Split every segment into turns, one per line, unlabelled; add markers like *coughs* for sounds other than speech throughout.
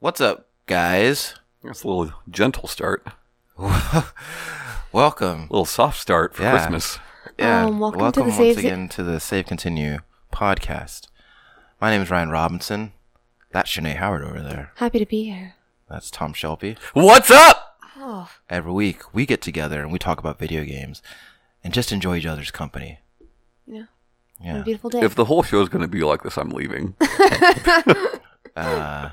What's up, guys?
That's a little gentle start, *laughs*
Welcome.
a little soft start for
Yeah.
Christmas.
Yeah,
Um, welcome to the
once
Save-
again to the Save Continue podcast. My name is Ryan Robinson. That's Shanae Howard over there.
Happy to be here.
That's Tom Shelby.
What's up?
Oh,
Every week we get together and we talk about video games and just enjoy each other's company.
yeah.
Yeah.
A beautiful day.
If the whole show is going to be like this, I'm leaving. *laughs*
Uh,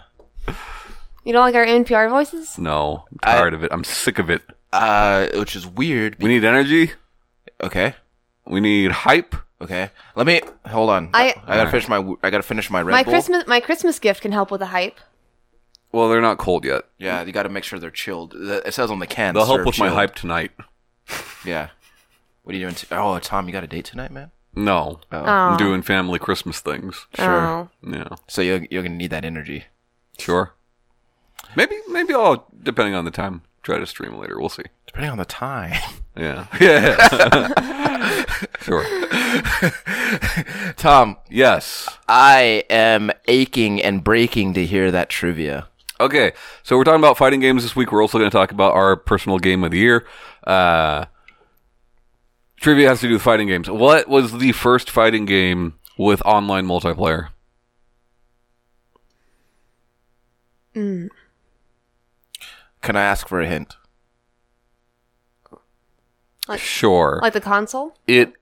you don't like our NPR voices?
No, I'm tired of it. I'm sick of it.
uh, which is weird.
We need energy.
Okay.
We need hype.
Okay. Let me hold on.
I-
I gotta finish my. I gotta finish my Red
my
Bull.
Christmas my Christmas gift can help with the hype.
Well, they're not cold yet.
Yeah, you gotta make sure they're chilled. The- It says on the can.
They'll help
serve
with my
chilled.
hype tonight.
Yeah. What are you doing? T- oh, Tom, you got a date tonight, man.
No,
Oh.
I'm doing family Christmas things.
Sure.
Oh.
Yeah,
So you're you're gonna need that energy.
Sure. Maybe, maybe I'll, depending on the time, try to stream later. We'll see.
Depending on the time. *laughs*
Yeah, *laughs* yeah. *laughs* sure.
Tom,
Yes.
I am aching and breaking to hear that trivia.
Okay, so we're talking about fighting games this week. We're also going to talk about our personal game of the year. Uh, trivia has to do with fighting games. What was the first fighting game with online multiplayer?
Can I ask for a hint?
Sure.
Like the console?
it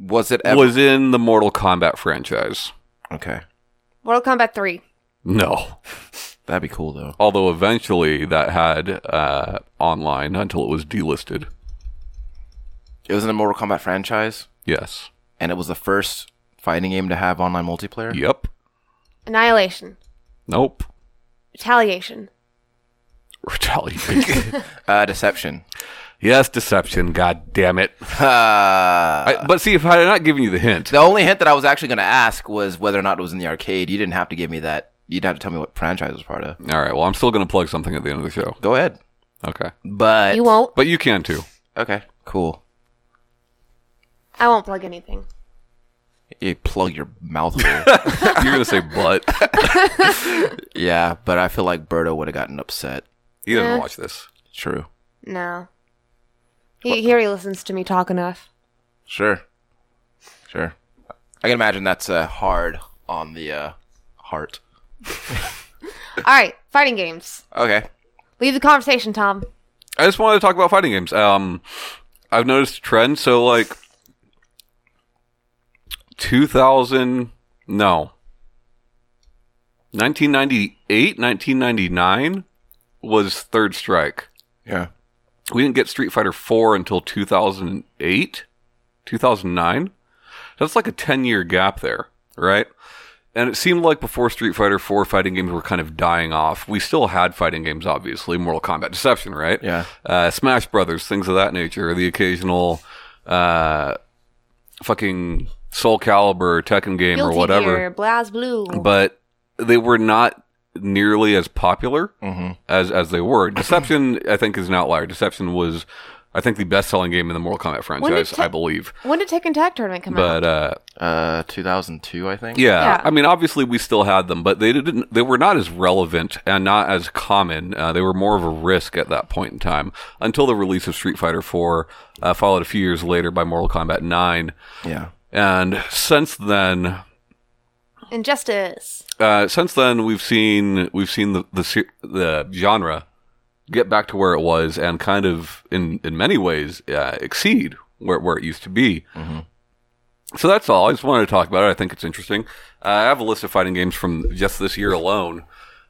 Was it ever?
was in the Mortal Kombat franchise.
okay.
Mortal Kombat 3.
No.
That'd be cool though.
Although eventually that had uh, online until it was delisted.
It was in the Mortal Kombat franchise,
Yes.
and it was the first fighting game to have online multiplayer.
Yep.
Annihilation.
Nope.
Retaliation.
Retaliation. *laughs*
Uh, Deception.
yes, deception. God damn it.
Uh,
I, but see, if I had not given you the hint,
the only hint that I was actually going to ask was whether or not it was in the arcade. You didn't have to give me that. You'd have to tell me what franchise it was part of.
All right. Well, I'm still going to plug something at the end of the show.
Go ahead.
Okay.
But
You won't.
But you can too.
Okay, cool.
I won't plug anything.
You plug your mouth hole. *laughs*
You're going to say but. *laughs*
yeah, but I feel like Berto would have gotten upset.
He doesn't
Eh.
watch this.
True.
No. He, here he listens to me talk enough.
Sure. Sure. I can imagine that's uh, hard on the uh, heart. *laughs*
Alright, fighting games.
Okay.
Leave the conversation, Tom.
I just wanted to talk about fighting games. Um, I've noticed a trend. So, like, 2000, no. 1998, 1999 was Third Strike.
Yeah.
We didn't get Street Fighter 4 until 2008, 2009. That's like a 10 year gap there, right? And it seemed like before Street Fighter 4, fighting games were kind of dying off. We still had fighting games, obviously. Mortal Kombat Deception, right?
Yeah.
Uh, Smash Brothers, things of that nature. The occasional uh, fucking Soul Calibur, Tekken game, or whatever
Gear, BlazBlue.
but they were not nearly as popular as as they were. Deception, I think, is an outlier. Deception was, I think, the best selling game in the Mortal Kombat franchise,
Te-
I believe.
when did Tekken Tag Tournament come
But
out?
uh,
Uh, 2002, I think.
yeah,
Yeah.
I mean, obviously, we still had them, but they didn't. They were not as relevant and not as common. Uh, they were more of a risk at that point in time until the release of Street Fighter Four, uh, followed a few years later by Mortal Kombat Nine,
Yeah.
And since then.
Injustice.
uh, since then we've seen we've seen the, the the genre get back to where it was and kind of in in many ways uh, exceed where where it used to be. So that's all. I just wanted to talk about it. I think it's interesting. Uh, I have a list of fighting games from just this year alone.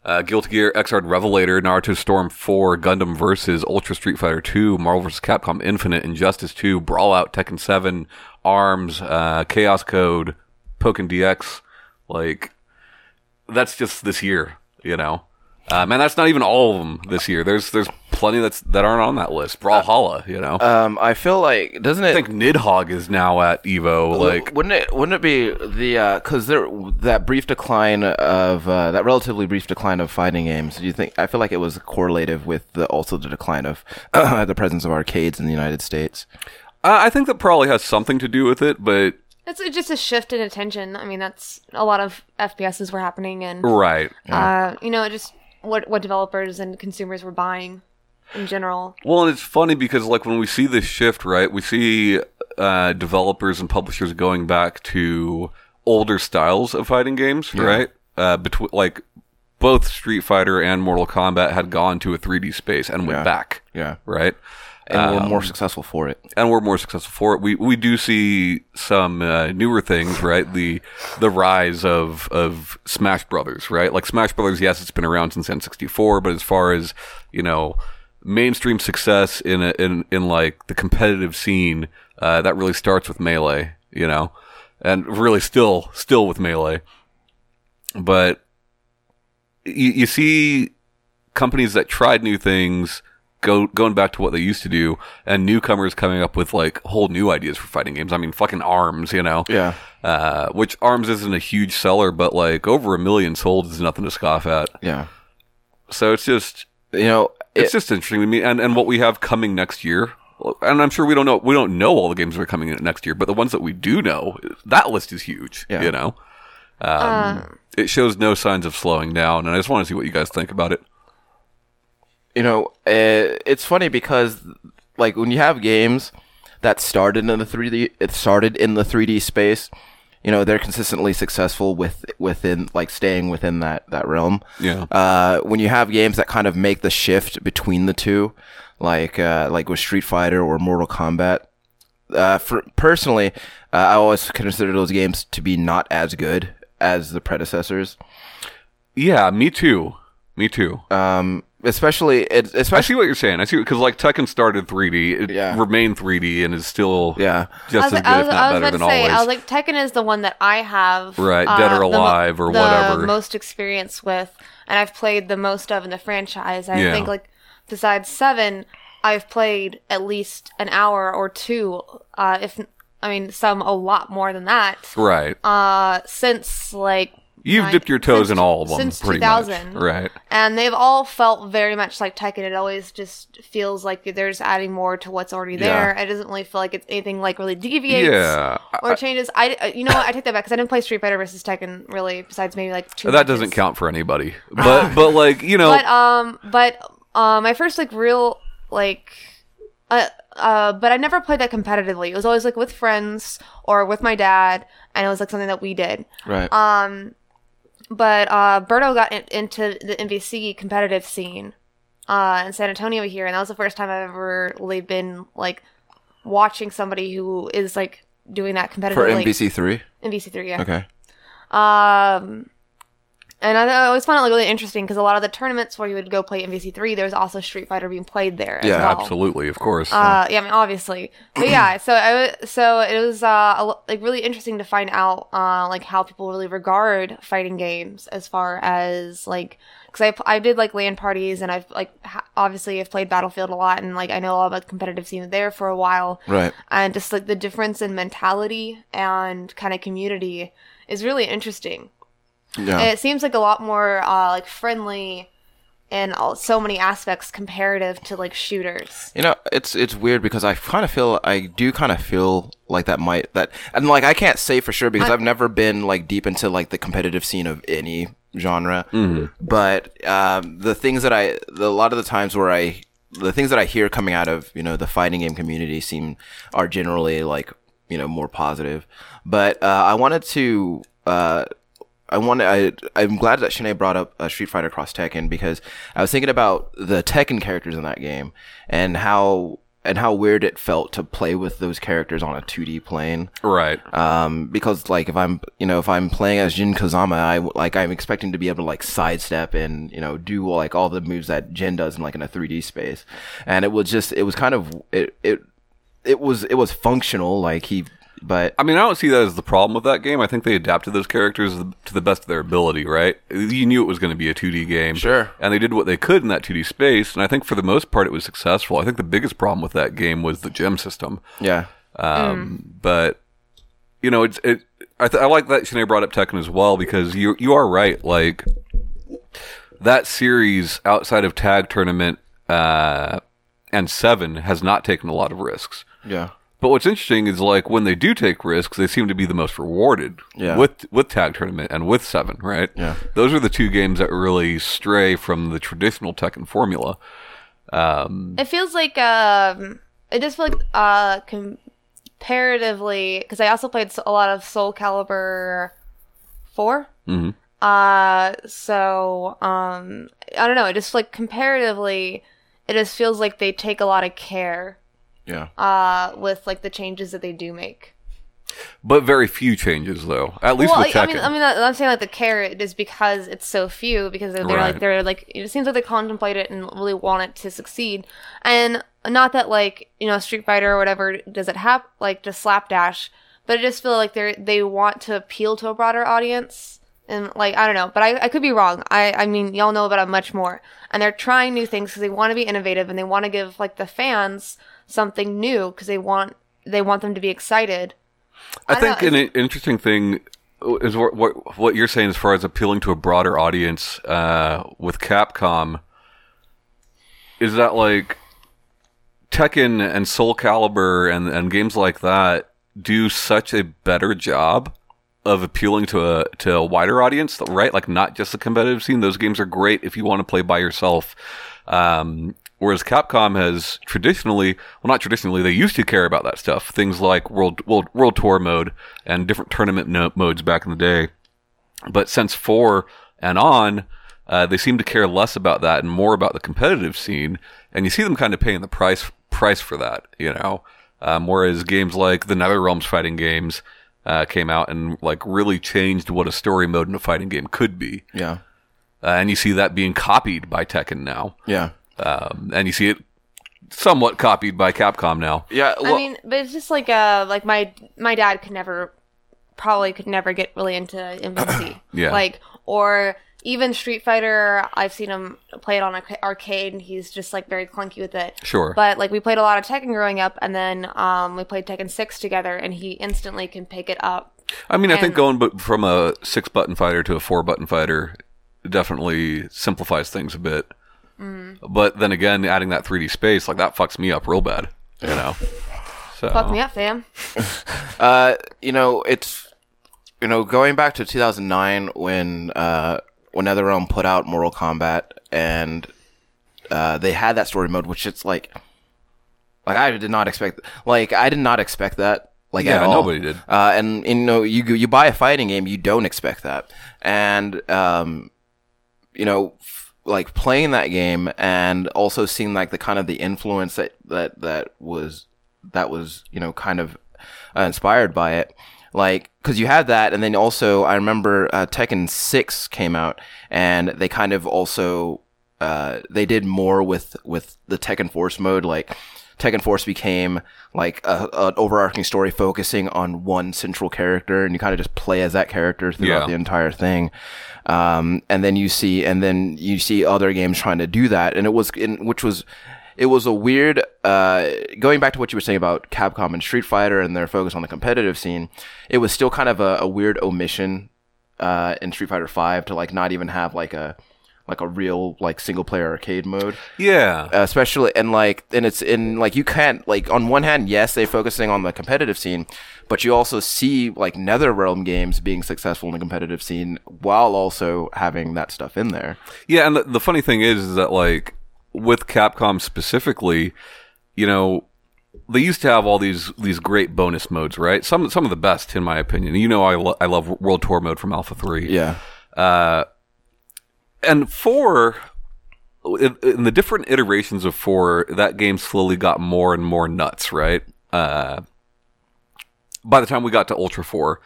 Uh, Guilty Gear, Xrd Revelator, Naruto Storm 4, Gundam Versus, Ultra Street Fighter 2, Marvel vs. Capcom Infinite, Injustice 2, Brawlout, Tekken 7, ARMS, uh, Chaos Code, Pokken DX. Like, that's just this year, you know. Um, and that's not even all of them this year. There's there's plenty that's that aren't on that list. Brawlhalla, you know.
Um, I feel like doesn't it?
I think Nidhogg is now at Evo. Like,
wouldn't it? Wouldn't it be the because there that brief decline of uh, that relatively brief decline of fighting games? Do you think? I feel like it was correlative with the also the decline of *coughs* the presence of arcades in the United States.
I I think that probably has something to do with it, but
It's just a shift in attention. I mean, that's a lot of FPSs were happening, and
right.
uh, you know, just what what developers and consumers were buying in general.
Well, and it's funny because like when we see this shift, right? We see uh, developers and publishers going back to older styles of fighting games, right? Uh, between like both Street Fighter and Mortal Kombat had gone to a 3D space and went
Yeah.
back,
Yeah.
right?
And we're
Um,
more successful for it.
and we're more successful for it. We we do see some uh, newer things, right? The the rise of of Smash Brothers, right? Like Smash Brothers, yes, it's been around since N64, but as far as you know, mainstream success in a, in in like the competitive scene, uh, that really starts with Melee, you know, and really still still with Melee. But you, you see companies that tried new things go going back to what they used to do and newcomers coming up with like whole new ideas for fighting games i mean fucking arms you know
Yeah.
uh, which arms isn't a huge seller but like over a million sold is nothing to scoff at
Yeah.
so it's just
You know,
it's
it,
just interesting to me and, and what we have coming next year and i'm sure we don't know we don't know all the games that are coming in next year but the ones that we do know that list is huge
Yeah.
you know um, it shows no signs of slowing down and i just want to see what you guys think about it
you know, uh, it's funny because like when you have games that started in the 3D, it started in the 3D space. You know, they're consistently successful with within like staying within that that realm.
Yeah.
Uh, when you have games that kind of make the shift between the two, like uh, like with Street Fighter or Mortal Kombat, uh, for personally, uh, I always consider those games to be not as good as the predecessors.
yeah me too me too
Um, especially it,
I
especially
see what you're saying. I see because like Tekken started 3D, it
Yeah.
remained 3D, and is still
yeah.
just as good,
I
if not better than
to say,
always.
I was like, Tekken is the one that I have,
Right, Dead or
the mo-
Alive or
the
whatever.
most experience with, and I've played the most of in the franchise. I
Yeah.
think, like, besides Seven, I've played at least an hour or two, uh, if I mean, some a lot more than that,
right.
uh, since like
You've
nine-
dipped your toes
since-
in all of them,
since
pretty
2000.
much. Right.
and they've all felt very much like Tekken. It always just feels like they're just adding more to what's already there. It doesn't really feel like it's anything like really deviates
Yeah.
or changes. I, uh, you know what? I take that back because I didn't play Street Fighter versus Tekken really. Besides maybe like two.
That
matches.
doesn't count for anybody. But *laughs* but like you know,
But um, but uh, my first like real like. Uh, uh, but I never played that competitively. It was always like with friends or with my dad, and it was like something that we did.
Right.
Um, but uh, Berto got in, into the MVC competitive scene uh, in San Antonio here, and that was the first time I've ever really been like watching somebody who is like doing that competitively.
For MVC three.
MVC three, yeah.
Okay.
Um, and I, I always found it like really interesting because a lot of the tournaments where you would go play MVC three, there's also Street Fighter being played there. as
Yeah,
well.
absolutely, of course.
Uh, yeah, I mean, obviously, but yeah. So I w- so it was uh a like really interesting to find out uh like how people really regard fighting games as far as like because I I did like LAN parties and I've like ha- obviously I've played Battlefield a lot and like I know all about the competitive scene there for a while
Right.
and just like the difference in mentality and kind of community is really interesting.
Yeah.
And it seems like a lot more uh like friendly in all, so many aspects comparative to like shooters.
You know, it's it's weird because I kind of feel I do kind of feel like that might that and like I can't say for sure because I've never been like deep into like the competitive scene of any genre. But um, the things that I the, a lot of the times where I the things that I hear coming out of you know the fighting game community seem are generally like you know more positive. But uh, I wanted to. Uh, I want I I'm glad that Shanae brought up uh, Street Fighter Cross Tekken because I was thinking about the Tekken characters in that game and how and how weird it felt to play with those characters on a 2D plane.
right.
Um, because like if I'm you know if I'm playing as Jin Kazama, I like I'm expecting to be able to like sidestep and you know do like all the moves that Jin does in like in a 3D space, and it was just it was kind of it it it was it was functional like he but
I mean, I don't see that as the problem with that game. I think they adapted those characters to the best of their ability, right? You knew it was going to be a 2D game.
Sure.
And they did what they could in that 2D space, and I think for the most part it was successful. I think the biggest problem with that game was the gem system.
yeah
Um, But, you know, it's, it, I, th- I like that Shanae brought up Tekken as well because you, you are right. Like, that series outside of Tag Tournament uh, and Seven has not taken a lot of risks.
yeah
But what's interesting is like when they do take risks, they seem to be the most rewarded.
Yeah.
With with Tag Tournament and with Seven, right?
Yeah.
Those are the two games that really stray from the traditional Tekken formula.
It feels like um, it just feels like uh, comparatively because I also played a lot of Soul Calibur 4
Mhm.
Uh, so um, I don't know. It just like comparatively, it just feels like they take a lot of care
Yeah.
uh with like the changes that they do make.
But very few changes though. At least
well,
with
I, mean, I mean, I'm saying like the carrot is because it's so few because they're, they're
Right.
like they're like it seems like they contemplate it and really want it to succeed, and not that like you know Street Fighter or whatever does it have like just slapdash, but I just feel like they they want to appeal to a broader audience. And like I don't know, but I, I could be wrong. I I mean y'all know about it much more, and they're trying new things because they want to be innovative and they want to give like the fans something new because they want they want them to be excited.
I,
I
think
know,
an interesting thing is what, what what you're saying as far as appealing to a broader audience uh, with Capcom is that like Tekken and Soul Calibur and and games like that do such a better job of appealing to a to a wider audience, right? Like not just the competitive scene. Those games are great if you want to play by yourself. Um, whereas Capcom has traditionally, well, not traditionally, they used to care about that stuff. Things like World World, World Tour mode and different tournament no- modes back in the day. But since four and on, uh, they seem to care less about that and more about the competitive scene. And you see them kind of paying the price price for that, you know. Um, whereas games like the Nether Realms fighting games uh, came out and like really changed what a story mode in a fighting game could be.
Yeah.
Uh, and you see that being copied by Tekken now,
Yeah.
Um, and you see it somewhat copied by Capcom now.
Yeah. Well,
I mean, but it's just like uh like my my dad could never probably could never get really into infancy. *coughs*
Yeah.
Like or even Street Fighter, I've seen him play it on arca- arcade, and he's just like very clunky with it.
Sure.
But like we played a lot of Tekken growing up, and then um we played Tekken Six together, and he instantly can pick it up.
I mean, I think going but from a six button fighter to a four button fighter definitely simplifies things a bit.
Mm.
But then again, adding that 3D space like that fucks me up real bad. You know. *laughs* So
Fuck me up, fam. *laughs*
Uh, you know, it's you know, going back to 2009 when uh when NetherRealm put out Mortal Kombat and uh they had that story mode, which it's like like I did not expect like I did not expect that. Like
Yeah,
at all.
nobody did.
Uh, and, and, you know, you you buy a fighting game, you don't expect that, and um, you know, f- like playing that game and also seeing like the kind of the influence that that that was that was you know kind of uh, inspired by it. Like, cause you had that, and then also I remember uh, Tekken Six came out, and they kind of also uh, they did more with with the Tekken Force mode. Like, Tekken Force became like a, an overarching story focusing on one central character, and you kind of just play as that character throughout
Yeah.
the entire thing. Um, and then you see, and then you see other games trying to do that, and it was, in, which was, it was a weird. Uh, going back to what you were saying about Capcom and Street Fighter and their focus on the competitive scene, it was still kind of a, a weird omission uh, in Street Fighter Five to like not even have like a like a real like single player arcade mode
yeah.
uh, especially and like and it's in like you can't like on one hand yes they're focusing on the competitive scene but you also see like netherrealm games being successful in the competitive scene while also having that stuff in there
Yeah, and the, the funny thing is, is that like with Capcom specifically, you know, they used to have all these these great bonus modes, right? Some some of the best, in my opinion. You know, I lo- I love World Tour mode from Alpha Three.
yeah
and four. In, in the different iterations of four, that game slowly got more and more nuts, right? Uh, by the time we got to Ultra Four,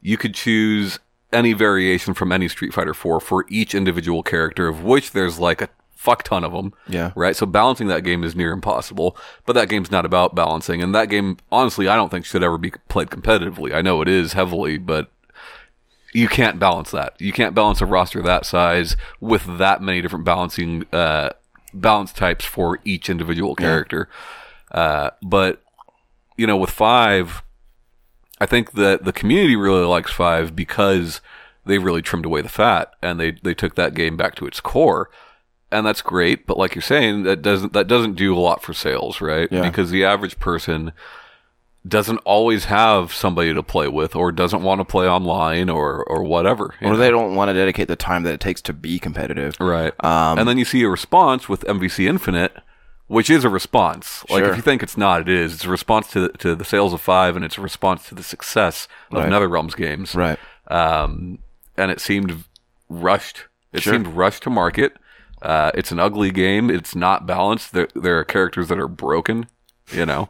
you could choose any variation from any Street Fighter 4 for each individual character, of which there's like a fuck ton of them.
Yeah.
Right. So balancing that game is near impossible, but that game's not about balancing. And that game, honestly, I don't think should ever be played competitively. I know it is heavily, but you can't balance that. You can't balance a roster that size with that many different balancing, uh, balance types for each individual character. Uh, but, you know, with five, I think that the community really likes five because they really trimmed away the fat and they, they took that game back to its core. And that's great, but like you're saying, that doesn't that doesn't do a lot for sales, right?
Yeah.
Because the average person doesn't always have somebody to play with, or doesn't want to play online, or or whatever.
or
know?
they don't want to dedicate the time that it takes to be competitive.
Right.
Um,
and then you see a response with MVC Infinite, which is a response. Like
Sure.
if you think it's not, it is. It's a response to to the sales of five, and it's a response to the success of
Right.
NetherRealms games.
Right.
Um, and it seemed rushed. It
Sure.
seemed rushed to market. Uh, it's an ugly game. It's not balanced. There, there are characters that are broken. You know.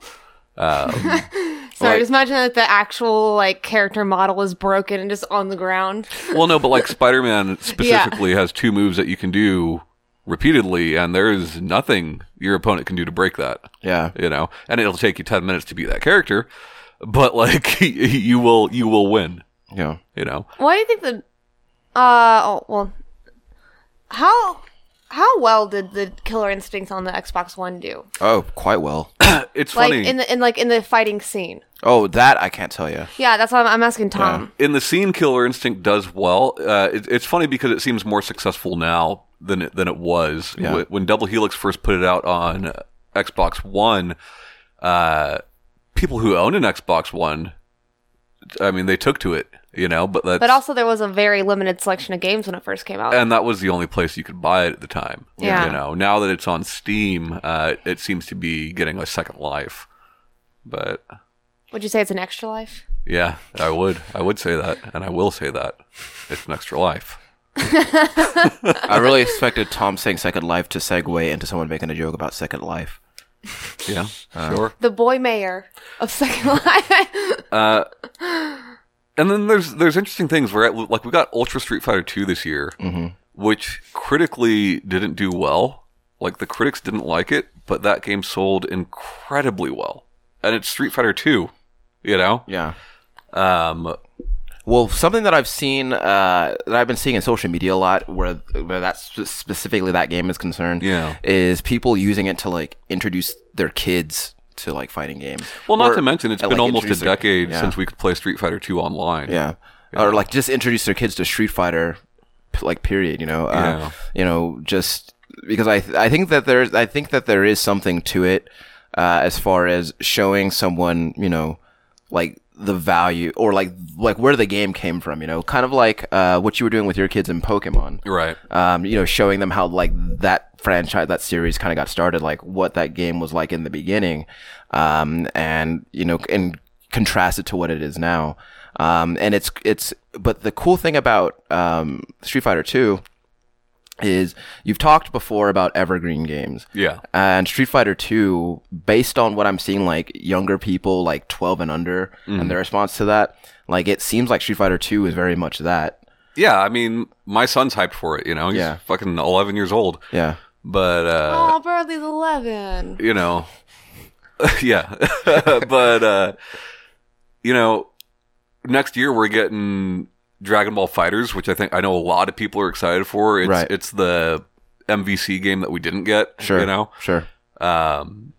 *laughs*
Sorry,
Like-
just imagine that the actual like character model is broken and just on the ground.
Well, no, but like *laughs* Spider Man specifically has two moves that you can do repeatedly, and there is nothing your opponent can do to break that.
Yeah.
you know, and it'll take you ten minutes to beat that character, but like *laughs* you will you will win.
Yeah.
You know,
Why do you think the uh oh well how how well did the Killer Instincts on the Xbox One do?
Oh, quite well. *coughs*
it's
Like
funny
in the in like in the fighting scene.
Oh, that I can't tell you.
Yeah, that's why I'm, I'm asking Tom.
in the scene. Killer Instinct does well. Uh, it, it's funny because it seems more successful now than it, than it was
Yeah.
Wh- when Double Helix first put it out on uh, Xbox One. Uh, people who own an Xbox One, I mean, they took to it. You know, but that's
But also there was a very limited selection of games when it first came out.
and that was the only place you could buy it at the time.
Yeah.
You know, now that it's on Steam, uh, it seems to be getting a second life. But
Would you say it's an extra life?
yeah, I would, I would say that, and I will say that it's an extra life. *laughs*
I really expected Tom saying Second Life to segue into someone making a joke about Second Life.
Yeah,
Uh.
sure.
The boy mayor of Second *laughs* Life.
And then there's there's interesting things where like we got Ultra Street Fighter Two this year, which critically didn't do well. Like the critics didn't like it, but that game sold incredibly well, and it's Street Fighter Two. You know,
Yeah.
um,
Well, something that I've seen, uh, that I've been seeing in social media a lot, where where that specifically that game is concerned,
Yeah.
is people using it to like introduce their kids to like fighting games.
Well, not
Or-
to mention, it's been
like,
almost a
their-
decade
yeah.
since we could play Street Fighter Two online.
Yeah. Or like just introduce their kids to Street Fighter, like period. You know. Uh,
Yeah.
You know, just because I th- I think that there's I think that there is something to it, uh, as far as showing someone you know, like the value or like like where the game came from. You know, kind of like uh, what you were doing with your kids in Pokemon.
Right.
Um, you know, showing them how like that franchise, that series kind of got started, like what that game was like in the beginning, um, and you know, and contrast it to what it is now. Um, and it's it's but the cool thing about um, Street Fighter Two is you've talked before about evergreen games.
Yeah.
And Street Fighter 2, based on what I'm seeing, like younger people, like 12 and under,
Mm.
and their response to that, like it seems like Street Fighter 2 is very much that.
Yeah. I mean, my son's hyped for it. You know, he's
Yeah.
fucking eleven years old.
Yeah.
But uh,
oh, Bradley's 11.
you know, *laughs* yeah. *laughs* but uh, you know, next year we're getting Dragon Ball FighterZ, which I think I know a lot of people are excited for. It's
Right.
it's the MVC game that we didn't get.
Sure.
You know,
Sure.
um,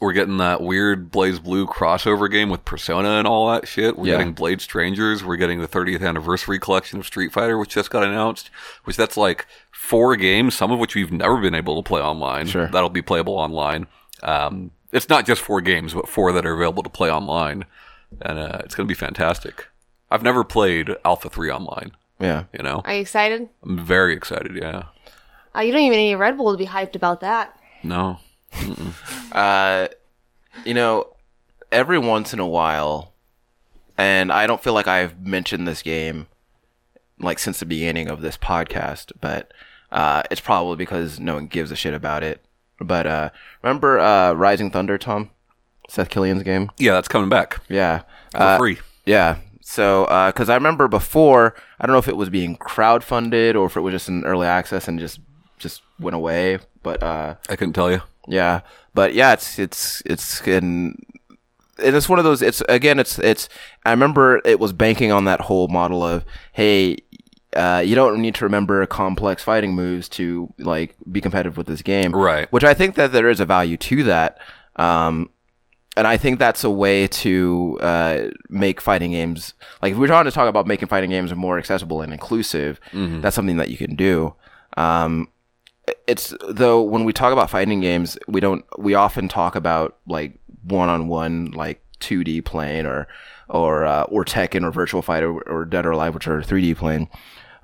we're getting that weird BlazBlue crossover game with Persona and all that shit. We're
Yeah.
getting Blade Strangers. We're getting the 30th anniversary collection of Street Fighter, which just got announced. Which that's like four games, some of which we've never been able to play online.
Sure.
That'll be playable online. Um, it's not just four games, but four that are available to play online, and uh, it's going to be fantastic. I've never played Alpha Three online.
Yeah.
You know,
Are you excited?
I'm very excited. Yeah.
Uh, you don't even need Red Bull to be hyped about that.
No. *laughs*
Uh, you know, every once in a while, and I don't feel like I've mentioned this game like since the beginning of this podcast, but uh, it's probably because no one gives a shit about it. But uh, remember uh, Rising Thunder, Tom? Seth Killian's game?
Yeah, that's coming back
Yeah.
for
Uh,
free.
Yeah. So, because I remember before, I don't know if it was being crowdfunded or if it was just in early access and just just went away. But uh,
I couldn't tell you.
yeah, but yeah, it's it's it's in. And it's one of those. It's again. It's it's. I remember it was banking on that whole model of hey, uh, you don't need to remember complex fighting moves to like be competitive with this game,
Right.
Which I think that there is a value to that. Um, and I think that's a way to uh, make fighting games like if we're trying to talk about making fighting games more accessible and inclusive. That's something that you can do. Um, it's though when we talk about fighting games, we don't we often talk about like one on one like 2D plane, or or uh, or Tekken or Virtual Fighter or Dead or Alive, which are 3D plane.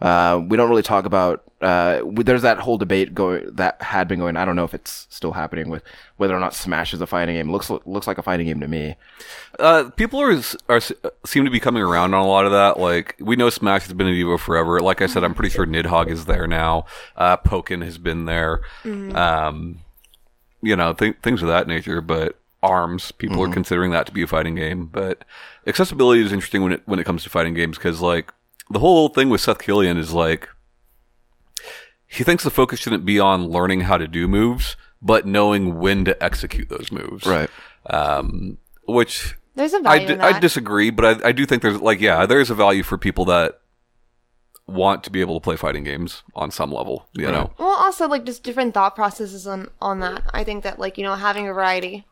Uh, we don't really talk about. Uh, there's that whole debate going that had been going. I don't know if it's still happening with whether or not Smash is a fighting game. looks looks like a fighting game to me.
Uh, people are, are seem to be coming around on a lot of that. Like we know Smash has been in Evo forever. Like I said, I'm pretty sure Nidhogg is there now. Uh, Pokken has been there. Um, you know, th- things of that nature. But Arms, people are considering that to be a fighting game. But accessibility is interesting when it when it comes to fighting games because like the whole thing with Seth Killian is like he thinks the focus shouldn't be on learning how to do moves, but knowing when to execute those moves. Right. Um, which
There's a
I,
value
d-
in
I disagree, but I, I do think there's like yeah, there is a value for people that want to be able to play fighting games on some level. You know,
Well, also like just different thought processes on on that. I think that like you know having a variety.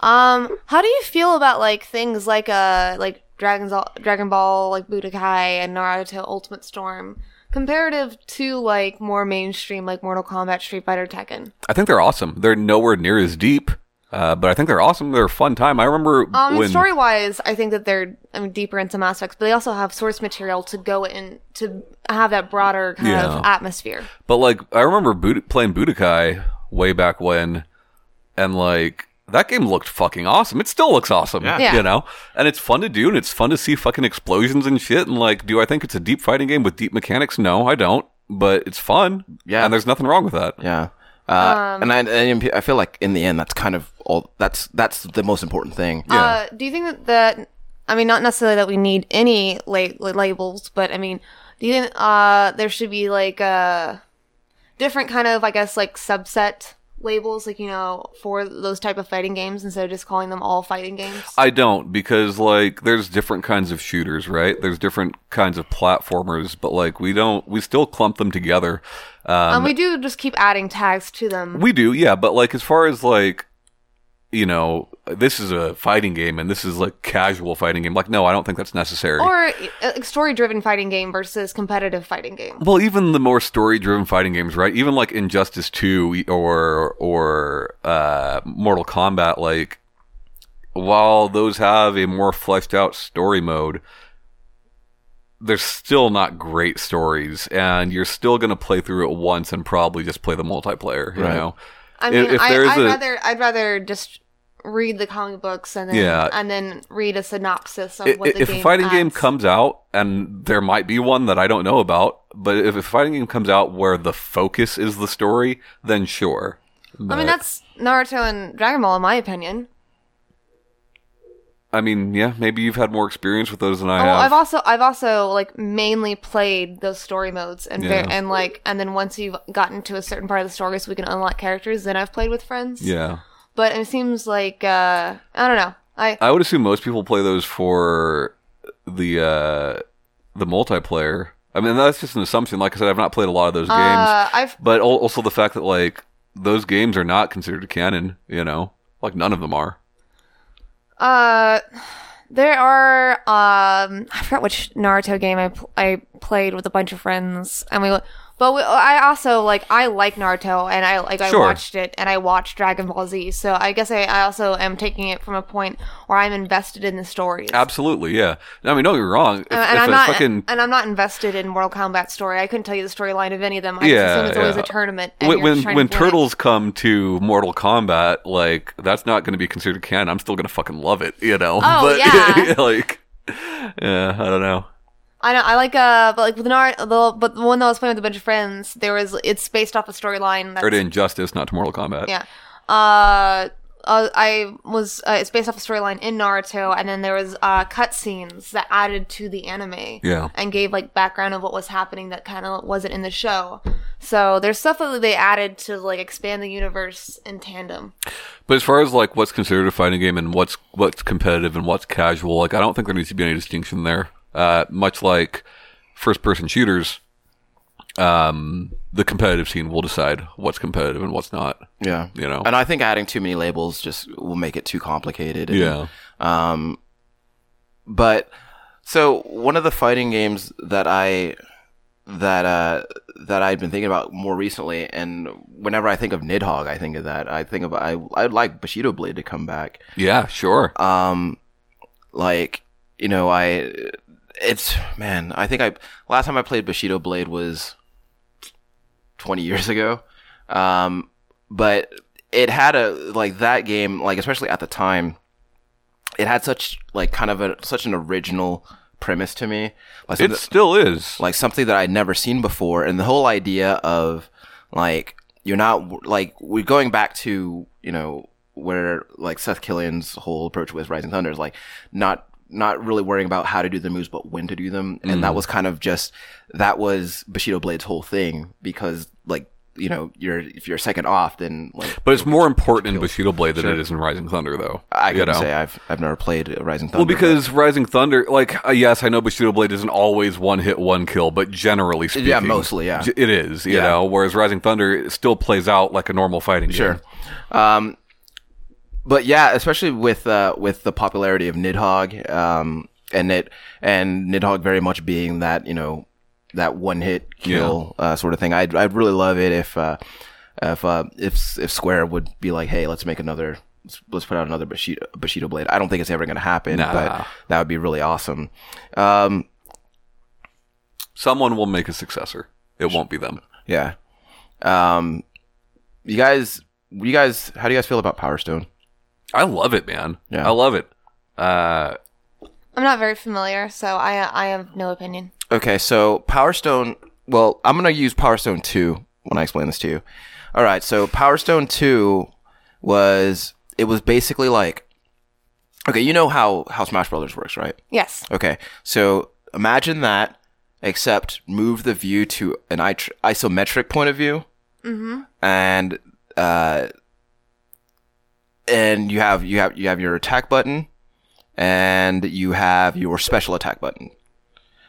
Um, how do you feel about like things like uh like Dragon's Dragon Ball like Budokai and Naruto Ultimate Storm comparative to like more mainstream like Mortal Kombat, Street Fighter, Tekken?
I think they're awesome. They're nowhere near as deep, uh, but I think they're awesome. They're a fun time. I remember
Um,
when
story wise, I think that they're I mean deeper in some aspects, but they also have source material to go in to have that broader kind
Yeah.
of atmosphere.
But like, I remember Bud- playing Budokai way back when, and like that game looked fucking awesome. It still looks awesome,
Yeah.
you know. And it's fun to do, and it's fun to see fucking explosions and shit. And like, do I think it's a deep fighting game with deep mechanics? No, I don't. But it's fun,
Yeah.
And there's nothing wrong with that.
Yeah. Uh,
Um,
and I, and I feel like in the end, that's kind of all. That's that's the most important thing.
Uh, do you think that, that I mean, not necessarily that we need any la- la- labels, but I mean, do you think uh, there should be like a different kind of, I guess, like subset labels, like you know, for those type of fighting games instead of just calling them all fighting games?
I don't because like there's different kinds of shooters, right? There's different kinds of platformers, but like we don't we still clump them together. Um,
and we do just keep adding tags to them.
we do, yeah, but like as far as like you know, this is a fighting game and this is like casual fighting game. Like no, I don't think that's necessary.
or a story-driven fighting game versus competitive fighting game.
well, even the more story-driven fighting games, right? Even like Injustice 2 or or uh Mortal Kombat like while those have a more fleshed out story mode, they're still not great stories, and you're still going to play through it once and probably just play the multiplayer. You
Right.
know,
I mean,
if
I, I'd
a-
rather I'd rather just read the comic books and then
Yeah.
and then read a synopsis of what the
if
game
a fighting game comes out, and there might be one that I don't know about, but if a fighting game comes out where the focus is the story, then sure.
I mean, that's Naruto and Dragon Ball, in my opinion.
I mean, yeah, maybe you've had more experience with those than I
Oh,
have.
I've also I've also like mainly played those story modes and
Yeah.
and like and then once you've gotten to a certain part of the story, so we can unlock characters. Then I've played with friends.
yeah.
But it seems like uh I don't know. I
I would assume most people play those for the uh, the multiplayer. I mean, that's just an assumption. Like I said, I've not played a lot of those games,
uh, I've
but also the fact that like those games are not considered canon. You know, like none of them are.
Uh, there are um, I forgot which Naruto game I pl- I played with a bunch of friends, and we. But we, I also like I like Naruto, and I like I
Sure.
watched it, and I watched Dragon Ball Z. So I guess I, I also am taking it from a point where I'm invested in the stories.
Absolutely, yeah. I mean, don't get me wrong. If,
and, and
if
I'm not,
fucking
and I'm not invested in Mortal Kombat story. I couldn't tell you the storyline of any of them. I
Yeah,
just assume it's always
yeah.
a tournament. And
when
you're
when,
to
when
it.
turtles come to Mortal Kombat, like that's not going to be considered canon. I'm still going to fucking love it, you know.
Oh, *laughs*
but, *laughs*
yeah.
like, yeah, I don't know.
I know I like uh, but like with Naruto, the, but the one that I was playing with a bunch of friends, there was it's based off a storyline.
Or
That's,
to Injustice, not to Mortal Kombat.
yeah. Uh, uh, I was uh, it's based off a storyline in Naruto, and then there was uh cutscenes that added to the anime.
Yeah.
and gave like background of what was happening that kind of wasn't in the show. So there's stuff that they added to like expand the universe in tandem.
But as far as like what's considered a fighting game and what's what's competitive and what's casual, like I don't think there needs to be any distinction there. Uh, much like first person shooters, um, the competitive scene will decide what's competitive and what's not.
Yeah,
You know.
and I think adding too many labels just will make it too complicated. and-
Yeah.
Um, but so one of the fighting games that I that uh, that I've been thinking about more recently, and whenever I think of Nidhogg, I think of that. I think of I I'd like Bushido Blade to come back.
Yeah, sure.
Um, like you know, I it's man. I think I last time I played Bushido Blade was twenty years ago. Um, but it had a like that game, like especially at the time, it had such like kind of a such an original premise to me. Like
it still is.
like something that I'd never seen before. And the whole idea of like you're not like we're going back to you know where like Seth Killian's whole approach with Rising Thunder is like not not really worrying about how to do the moves but when to do them and that was kind of just that was Bushido Blade's whole thing because like you know you're if you're second off then like
but it's more important in Bushido Blade than it is in Rising Thunder, though.
I couldn't say I've I've never played Rising Thunder
Well,
but-
because Rising Thunder, like, uh, yes, I know Bushido Blade isn't always one hit, one kill, but generally speaking,
Yeah, mostly, yeah.
it is. You
Yeah.
know, whereas Rising Thunder still plays out like a normal fighting
Sure.
game.
Um, but yeah, especially with uh, with the popularity of Nidhogg, um, and it and Nidhogg very much being that you know that one hit kill uh, sort of thing. I'd I'd really love it if uh, if uh, if if Square would be like, hey, let's make another. let's- Let's put out another Bushido, Bushido Blade. I don't think it's ever going to happen,
Nah.
but that would be really awesome. Um,
Someone will make a successor. It won't be them.
yeah. Um, you guys, you guys, how do you guys feel about Power Stone?
I love it, man.
Yeah.
I love it. Uh,
I'm not very familiar, so I I have no opinion.
Okay, so Power Stone. Well, I'm gonna use Power Stone two when I explain this to you. All right, so Power Stone two was it was basically like okay, you know how how Smash Brothers works, right?
Yes.
Okay, so imagine that, except move the view to an itr- isometric point of view, mm-hmm. and uh, and you have you have you have your attack button, and you have your special attack button,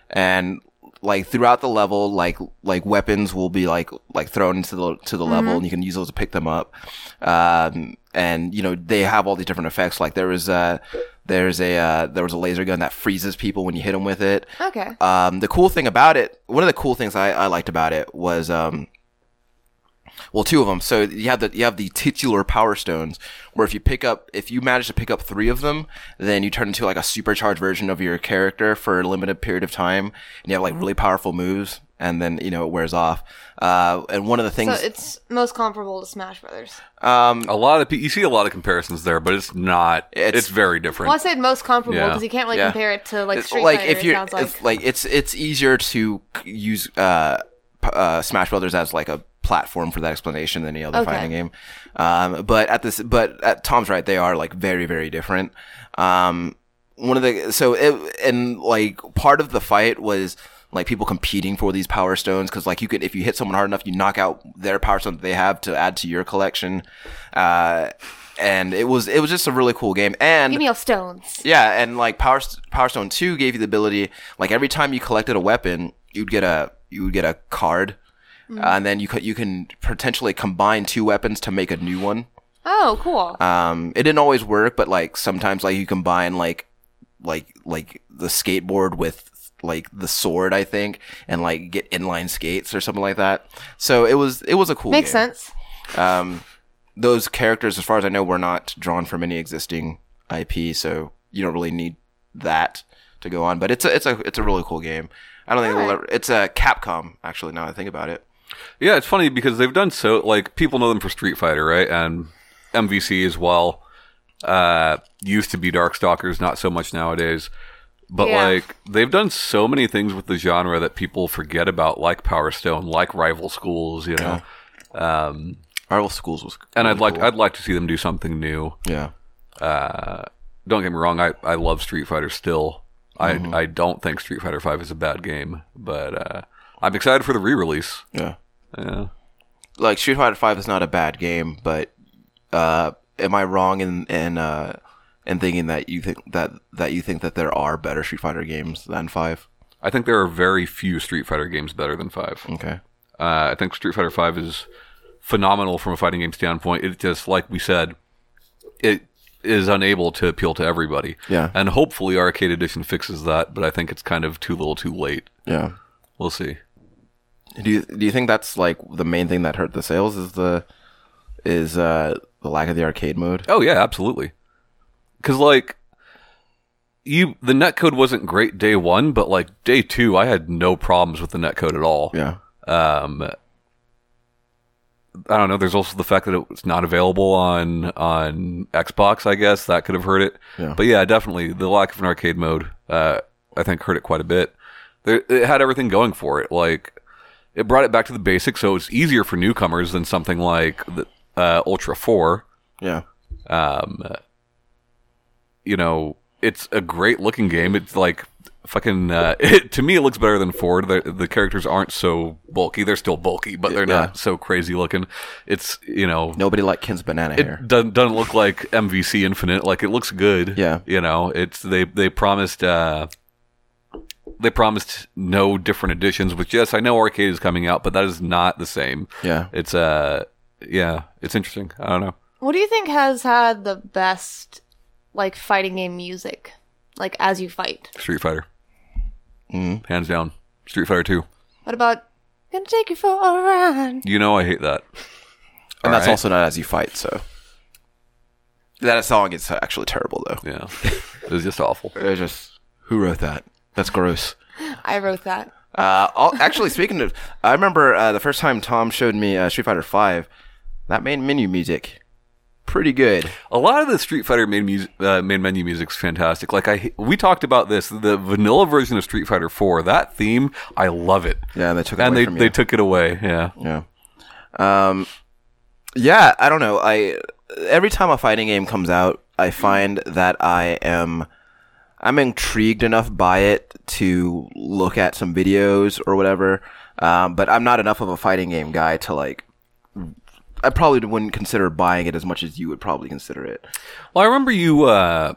and like throughout the level, like like weapons will be like like thrown into the to the level, and you can use those to pick them up. Um, and you know they have all these different effects. Like there was a there's a uh, there was a laser gun that freezes people when you hit them with it.
Okay.
Um, the cool thing about it, one of the cool things I, I liked about it was, um, well, two of them. So you have the you have the titular power stones, where if you pick up, if you manage to pick up three of them, then you turn into like a supercharged version of your character for a limited period of time, and you have like really powerful moves, and then you know it wears off. Uh, and one of the things So
it's most comparable to Smash Brothers.
um,
a lot of you see a lot of comparisons there, but it's not. It's,
It's-
very different.
Well, I said most comparable
Yeah.
because you can't really
Yeah.
compare it to like
It's
Street
like
Fighter.
if
it
you're
sounds like.
it's like it's it's easier to use uh, uh, Smash Brothers as like a platform for that explanation than any other
Okay.
fighting game. Um, but at this, but at Tom's right, they are like very very different. Um, one of the so it, and like part of the fight was like people competing for these power stones because like you could if you hit someone hard enough you knock out their power stone that they have to add to your collection uh and it was it was just a really cool game and
Give me your stones.
yeah, and like Power Power Stone Two gave you the ability, like every time you collected a weapon, you'd get a you would get a card, uh, and then you could you can potentially combine two weapons to make a new one.
Oh, cool.
Um, it didn't always work, but like sometimes like you combine like like like the skateboard with like the sword, I think, and like get inline skates or something like that. So it was it was a cool
Makes
game
sense.
um, those characters, as far as I know, were not drawn from any existing IP, so you don't really need that to go on. But it's a it's a it's a really cool game. I don't think it'll ever, it's a Capcom actually. Now I think about it,
Yeah, it's funny because they've done so. Like people know them for Street Fighter, right? And MVC as well. Uh, used to be Darkstalkers, not so much nowadays. But
Yeah.
like they've done so many things with the genre that people forget about, like Power Stone, like Rival Schools, you know. Um,
Marvel Schools was
and I'd like
cool.
I'd like to see them do something new.
yeah
Uh, don't get me wrong, I, I love Street Fighter still.
Mm-hmm.
I I don't think Street Fighter Five is a bad game, but uh, I'm excited for the re-release.
yeah.
Yeah.
Like Street Fighter Five is not a bad game, but uh, am I wrong in in uh, in thinking that you think that that you think that there are better Street Fighter games than Five?
I think there are very few Street Fighter games better than Five.
Okay.
Uh, I think Street Fighter Five is phenomenal from a fighting game standpoint. It just, like we said, it is unable to appeal to everybody.
Yeah.
And hopefully, Arcade Edition fixes that. But I think it's kind of too little, too late.
Yeah.
We'll see.
Do you do you think that's like the main thing that hurt the sales? Is the is uh the lack of the arcade mode?
Oh yeah, absolutely. Because like you, the netcode wasn't great day one, but like day two, I had no problems with the netcode at all.
Yeah.
Um, I don't know. There's also the fact that it's not available on on Xbox. I guess that could have hurt it.
Yeah.
But yeah, definitely the lack of an arcade mode. Uh, I think hurt it quite a bit. There, it had everything going for it. Like it brought it back to the basics, so it's easier for newcomers than something like the uh, Ultra Four.
Yeah.
Um, you know, it's a great looking game. It's like fucking. Uh, *laughs* it, to me, it looks better than Four. The, the characters aren't so bulky. They're still bulky, but they're
Yeah.
not so crazy looking. It's you know.
Nobody like Ken's banana hair.
Doesn't, doesn't look like MVC Infinite. Like it looks good.
Yeah.
You know, it's they they promised uh they promised no different editions, which yes, I know arcade is coming out, but that is not the same.
Yeah.
It's uh yeah, it's interesting. I don't know.
What do you think has had the best like fighting game music? Like as you fight.
Street Fighter.
Mm.
Hands down. Street Fighter 2.
What about gonna take you for a ride?
You know I hate that.
and that's
Alright.
also not as you fight. So that song is actually terrible though.
Yeah. it was just awful.
It's just who wrote that? That's gross.
I wrote that.
Uh, I'll, actually, speaking of, I remember uh, the first time Tom showed me uh, Street Fighter Five. That main menu music, pretty good.
A lot of the Street Fighter main music, uh, main menu music's fantastic. Like I, we talked about this, the vanilla version of Street Fighter 4. That theme, I love it.
Yeah, they took it
and
away
they
from
they
you.
took it away. Yeah.
Yeah. Um, yeah, I don't know. I every time a fighting game comes out, I find that I am I'm intrigued enough by it to look at some videos or whatever. Um, but I'm not enough of a fighting game guy to like. I probably wouldn't consider buying it as much as you would probably consider it.
Well, I remember you. uh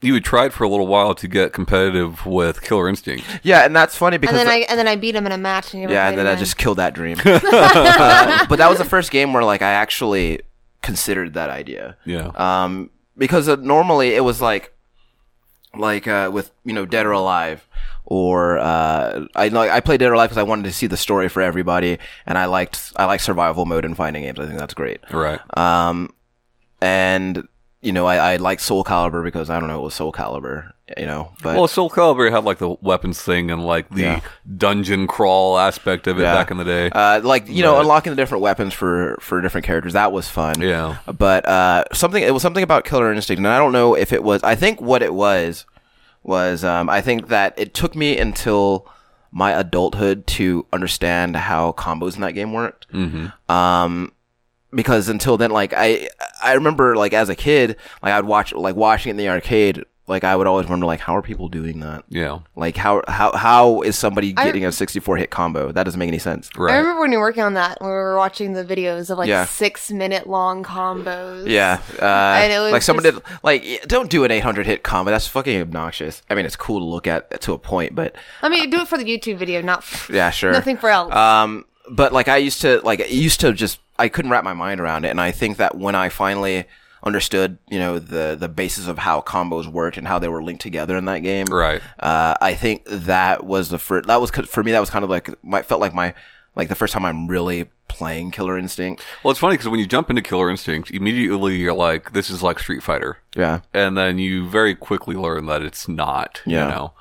you had tried for a little while to get competitive with Killer Instinct.
Yeah, and that's funny because
And then
the-
I and then I beat him in a match and
yeah, and then I
again.
just killed that dream. *laughs* Uh, but that was the first game where like I actually considered that idea.
Yeah.
um, because uh, normally it was like like uh, with you know Dead or Alive or uh, I like I played Dead or Alive because I wanted to see the story for everybody and I liked I like survival mode in fighting games I think that's great
right.
um, and you know I, I like Soul Calibur because I don't know it was Soul Calibur you know but
well, Soul Calibur had like the weapons thing and like the
Yeah.
dungeon crawl aspect of it
Yeah.
back in the day.
uh, like you know unlocking the different weapons for for different characters that was fun
Yeah.
but uh, something it was something about Killer Instinct, and I don't know if it was. I think what it was was um, I think that it took me until my adulthood to understand how combos in that game worked. Mm-hmm. Um, because until then, like I I remember like as a kid, like I'd watch like watching it in the arcade. Like I would always wonder, like how are people doing that?
yeah.
Like how how how is somebody
I-
getting a sixty four hit combo? That doesn't make any sense.
Right.
I remember when you were working on that, when we were watching the videos of like
Yeah.
six minute long combos.
Yeah, uh,
And it was
like someone
just-
did. Like, don't do an 800 hit combo. That's fucking obnoxious. I mean, it's cool to look at to a point, but
I mean, do it for the YouTube video, not f-
yeah, sure.
nothing for else.
Um, but like I used to, like, I used to just, I couldn't wrap my mind around it, and I think that when I finally understood, you know, the the basis of how combos worked and how they were linked together in that game,
Right.
Uh, I think that was the first. That was for me. That was kind of like my felt like my like the first time I'm really playing Killer Instinct.
Well, it's funny because when you jump into Killer Instinct, immediately you're like, "This is like Street Fighter,"
Yeah.
and then you very quickly learn that it's not.
Yeah.
You know.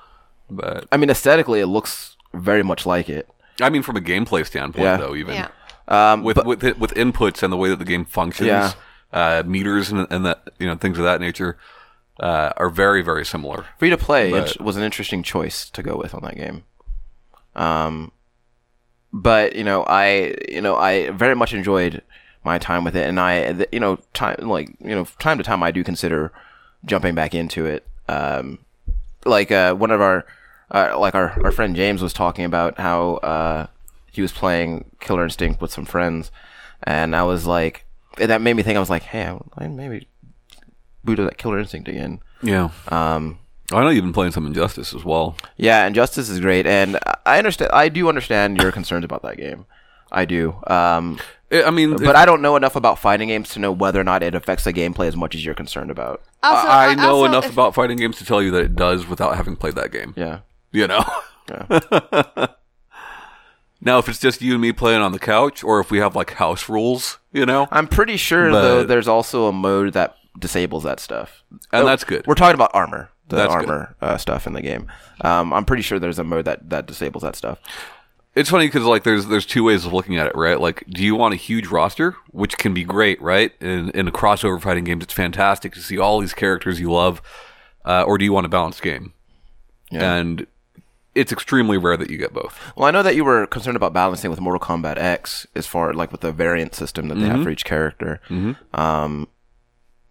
But
I mean, aesthetically, it looks very much like it.
I mean, from a gameplay standpoint,
Yeah.
though, even
yeah.
Um,
with with it- with inputs and the way that the game functions,
Yeah.
uh, meters and and that you know things of that nature uh, are very very similar.
Free to play
But-
was an interesting choice to go with on that game. Um, but you know, I you know I very much enjoyed my time with it, and I th- you know time like you know time to time I do consider jumping back into it. Um, like uh, one of our uh, like our our friend James was talking about how uh, he was playing Killer Instinct with some friends, and I was like, and that made me think I was like, hey, I, I maybe boot that Killer Instinct again.
Yeah.
Um,
I know you've been playing some Injustice as well.
Yeah, Injustice is great, and I understand. I do understand your concerns about that game. I do, um,
I I mean,
but I don't know enough about fighting games to know whether or not it affects the gameplay as much as you're concerned about.
Also,
I, I know
also,
enough
if-
about fighting games to tell you that it does without having played that game.
Yeah,
You know.
yeah,
Now, if it's just you and me playing on the couch, or if we have like house rules, you know,
I'm pretty sure
But-
though there's also a mode that disables that stuff.
and
Oh,
that's good.
We're talking about armor, the
That's
armor uh, stuff in the game. Um, I'm pretty sure there's a mode that that disables that stuff.
It's funny because like there's there's two ways of looking at it, right? Like, do you want a huge roster, which can be great, right? In in a crossover fighting games, it's fantastic to see all these characters you love, uh, or do you want a balanced game?
Yeah.
And it's extremely rare that you get both.
Well, I know that you were concerned about balancing with Mortal Kombat X as far like with the variant system that they have for each character. Um,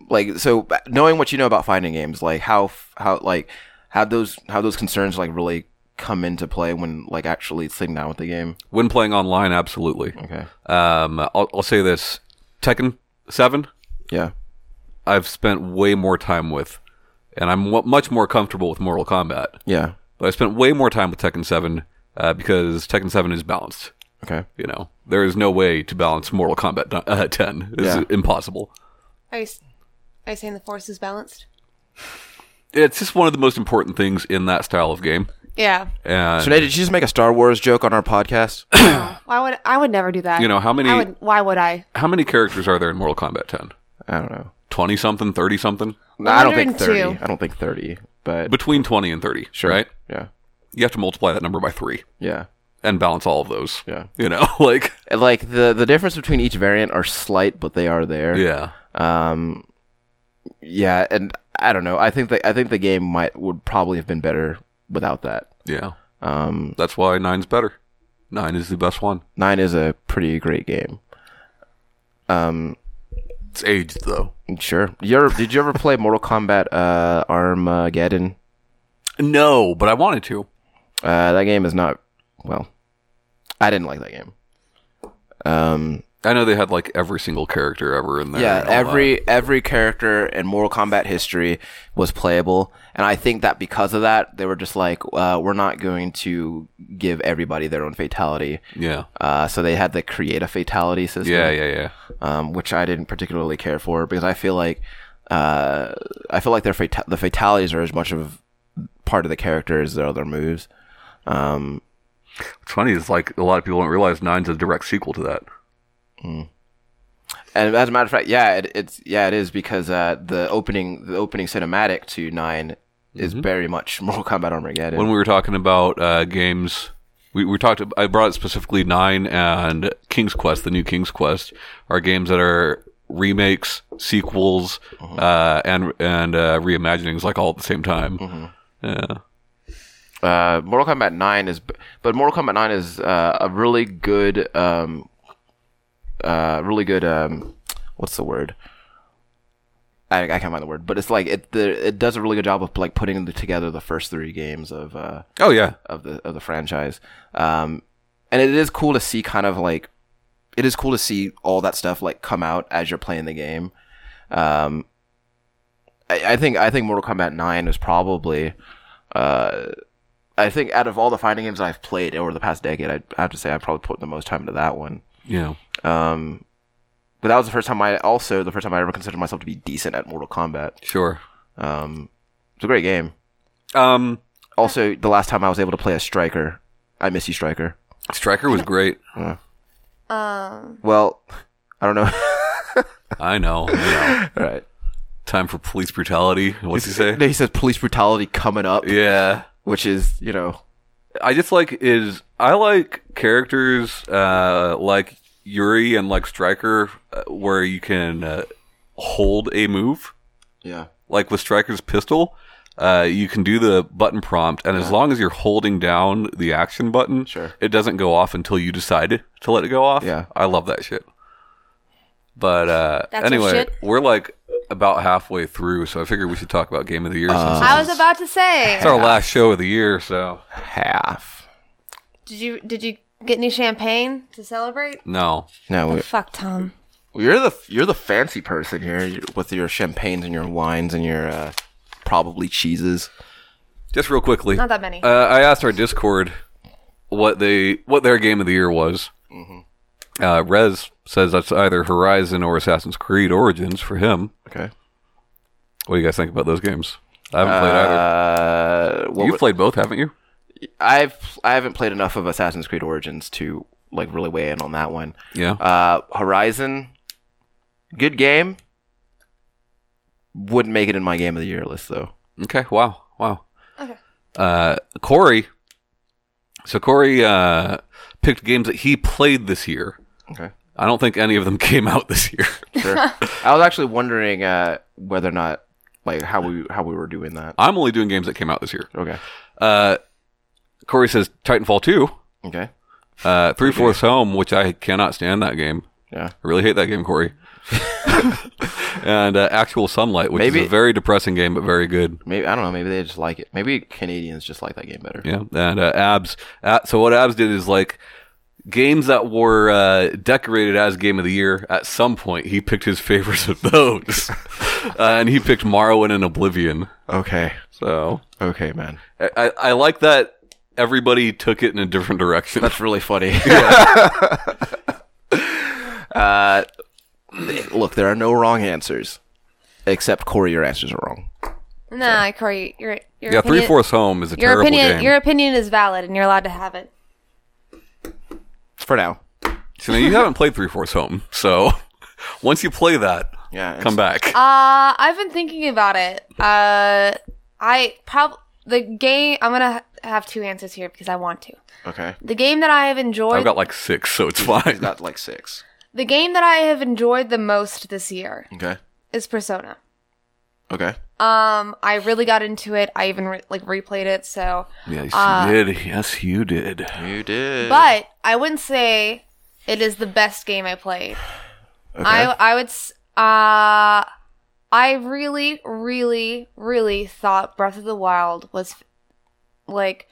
like so, knowing what you know about fighting games, like how how like how those how those concerns like really come into play when like actually sitting down with the game.
When playing online, absolutely.
Okay.
Um, I'll, I'll say this: Tekken Seven,
Yeah.
I've spent way more time with, and I'm w- much more comfortable with Mortal Kombat.
Yeah.
But I spent way more time with Tekken Seven uh, because Tekken Seven is balanced.
Okay.
You know, there is no way to balance Mortal Kombat uh, *laughs* 10. It's
Yeah.
impossible.
Are you, are you saying the force is balanced?
It's just one of the most important things in that style of game.
Yeah.
And
So, Nate, did you just make a Star Wars joke on our podcast? *coughs*
Why would I would never do that?
You know, how many-
I would, why would I?
how many characters are there in Mortal Kombat 10?
I don't know.
20 something, 30 something?
No, I don't think thirty. I don't think thirty. But
Between 20 and 30,
sure.
right?
Yeah.
You have to multiply that number by 3
Yeah.
and balance all of those.
Yeah.
You know, *laughs* like
Like the the difference between each variant are slight, but they are there.
yeah.
Um, yeah, and I don't know. I think that I think the game might would probably have been better without that.
Yeah.
Um,
That's why 9's better. 9 is the best one.
nine is a pretty great game. Um,
It's aged though.
sure. You ever, did you ever play Mortal Kombat uh, Armageddon?
No, but I wanted to.
Uh, that game is not well. I didn't like that game. Um,
I know they had like every single character ever in there.
yeah,
and all
every every character in Mortal Kombat history was playable, and I think that because of that, they were just like, uh, we're not going to give everybody their own fatality.
Yeah.
Uh, so they had to create a fatality system.
Yeah, yeah, yeah.
um, which I didn't particularly care for because I feel like uh, I feel like their fata- the fatalities are as much of part of the character as their other moves. Um,
What's funny is like a lot of people don't realize Nine's a direct sequel to that.
And as a matter of fact, yeah, it, it's yeah, it is because uh, the opening the opening cinematic to 9 is very much *laughs* Mortal Kombat Armageddon.
When we were talking about uh, games, we, we talked. I brought specifically Nine and King's Quest, the new King's Quest, are games that are remakes, sequels, uh, and and uh, reimaginings, like all at the same time. Yeah,
uh, Mortal Kombat 9 is, but Mortal Kombat 9 is uh, a really good, um, uh, really good, um, what's the word? I, I can't find the word, but it's like it the, it does a really good job of like putting the, together the first three games of uh,
Oh yeah,
of the of the franchise. Um, and it is cool to see kind of like it is cool to see all that stuff like come out as you're playing the game. Um, I, I think I think Mortal Kombat Nine is probably uh, I think out of all the fighting games I've played over the past decade, I I have to say I probably put the most time into that one.
Yeah.
Um, but that was the first time I also the first time I ever considered myself to be decent at Mortal Kombat.
Sure.
Um, it's a great game.
Um,
Also, the last time I was able to play a striker, I miss you, striker.
Striker was great.
Um,
Well, *laughs* I don't know.
I know. I know.
All *laughs* right.
Time for police brutality. What's he say? *laughs*
He says police brutality coming up,
Yeah.
which is you know
I just like is I like characters uh, like Yuri and like Striker uh, where you can uh, hold a move.
yeah
Like with Striker's pistol, uh, you can do the button prompt, and as long as you're holding down the action button,
Sure.
it doesn't go off until you decide to let it go off.
Yeah.
I love that shit. But uh,
That's
anyway,
shit?
we're like about halfway through, so I figured we should talk about game of the year. since
I was about to say.
it's our last show of the year, so
half.
Did you did you get any champagne to celebrate?
no.
No, we-
Fuck Tom.
you're the you're the fancy person here with your champagnes and your wines and your uh, probably cheeses.
Just real quickly,
Not that many.
Uh, I asked our Discord what they what their game of the year was. Uh, Rez says that's either Horizon or Assassin's Creed Origins for him.
Okay.
What do you guys think about those games? I haven't played either.
Uh, what
You've played both, haven't you?
I've I haven't played enough of Assassin's Creed Origins to like really weigh in on that one.
Yeah.
Uh, Horizon, good game. Wouldn't make it in my game of the year list though.
Okay. Wow. Wow.
Okay.
Uh, Corey. So Corey uh, picked games that he played this year.
Okay.
I don't think any of them *laughs* came out this year.
Sure. I was actually wondering uh, whether or not like how we how we were doing that.
I'm only doing games that came out this year.
Okay.
Uh, Corey says Titanfall 2,
Okay.
uh, Three Fourths Home, which I cannot stand that game.
Yeah.
I really hate that game, Corey. *laughs* and uh, Actual Sunlight, which
Maybe-
is a very depressing game, but very good.
Maybe I don't know. Maybe they just like it. Maybe Canadians just like that game better.
Yeah, and uh, Abs. Uh, so what Abs did is like games that were uh, decorated as Game of the Year. At some point, he picked his favorites of those, *laughs* uh, and he picked Morrowind and Oblivion.
Okay.
So
Okay, man.
I, I, I like that everybody took it in a different direction.
That's really funny. *laughs* *laughs* uh, look, there are no wrong answers, except Corey. Your answers are wrong.
Nah, Corey, your your
yeah,
opinion,
Three Fourths Home is a
your
terrible
opinion
game.
your opinion is valid and you're allowed to have it.
For now.
So now you haven't played Three Fourths Home, so *laughs* once you play that,
Yeah.
come back.
Uh, I've been thinking about it. Uh, I probably the game. I'm gonna ha- have two answers here because I want to.
Okay.
The game that I have enjoyed,
I've got like six, so it's fine.
Got like six.
the game that I have enjoyed the most this year
Okay.
is Persona.
Okay.
Um, I really got into it. I even re- like replayed it. So,
Yes,
Uh,
you did. Yes, you did.
You did.
but I wouldn't say it is the best game I played.
okay.
I I would s- uh I really really really thought Breath of the Wild was like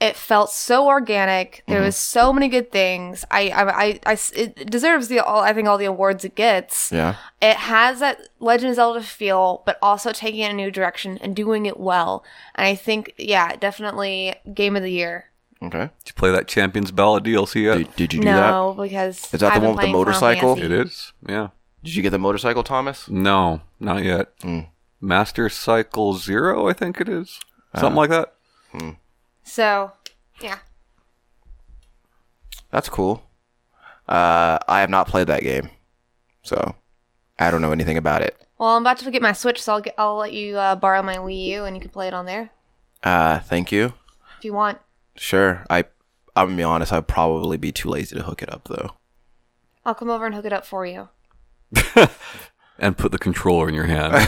it felt so organic. There was so many good things. I, I, I, I, it deserves the all I think all the awards it gets.
yeah.
It has that Legend of Zelda feel, but also taking it in a new direction and doing it well. And I think yeah, definitely game of the year.
Okay.
Did you play that Champions Ballad DLC yet?
Did, did you do that?
No, because
Is that the
I've been
one with the motorcycle?
It is. Yeah.
Did you get the motorcycle, Thomas?
No, not yet.
Mm.
Master Cycle Zero, I think it is.
Uh.
Something like that.
So, yeah.
That's cool. Uh, I have not played that game, so I don't know anything about it.
Well, I'm about to get my Switch, so I'll get, I'll let you uh, borrow my Wii U, and you can play it on there
Uh, thank you.
if you want.
Sure. I. I'm gonna be honest. I'd probably be too lazy to hook it up though.
I'll come over and hook it up for you. *laughs*
And put the controller in your hand *laughs*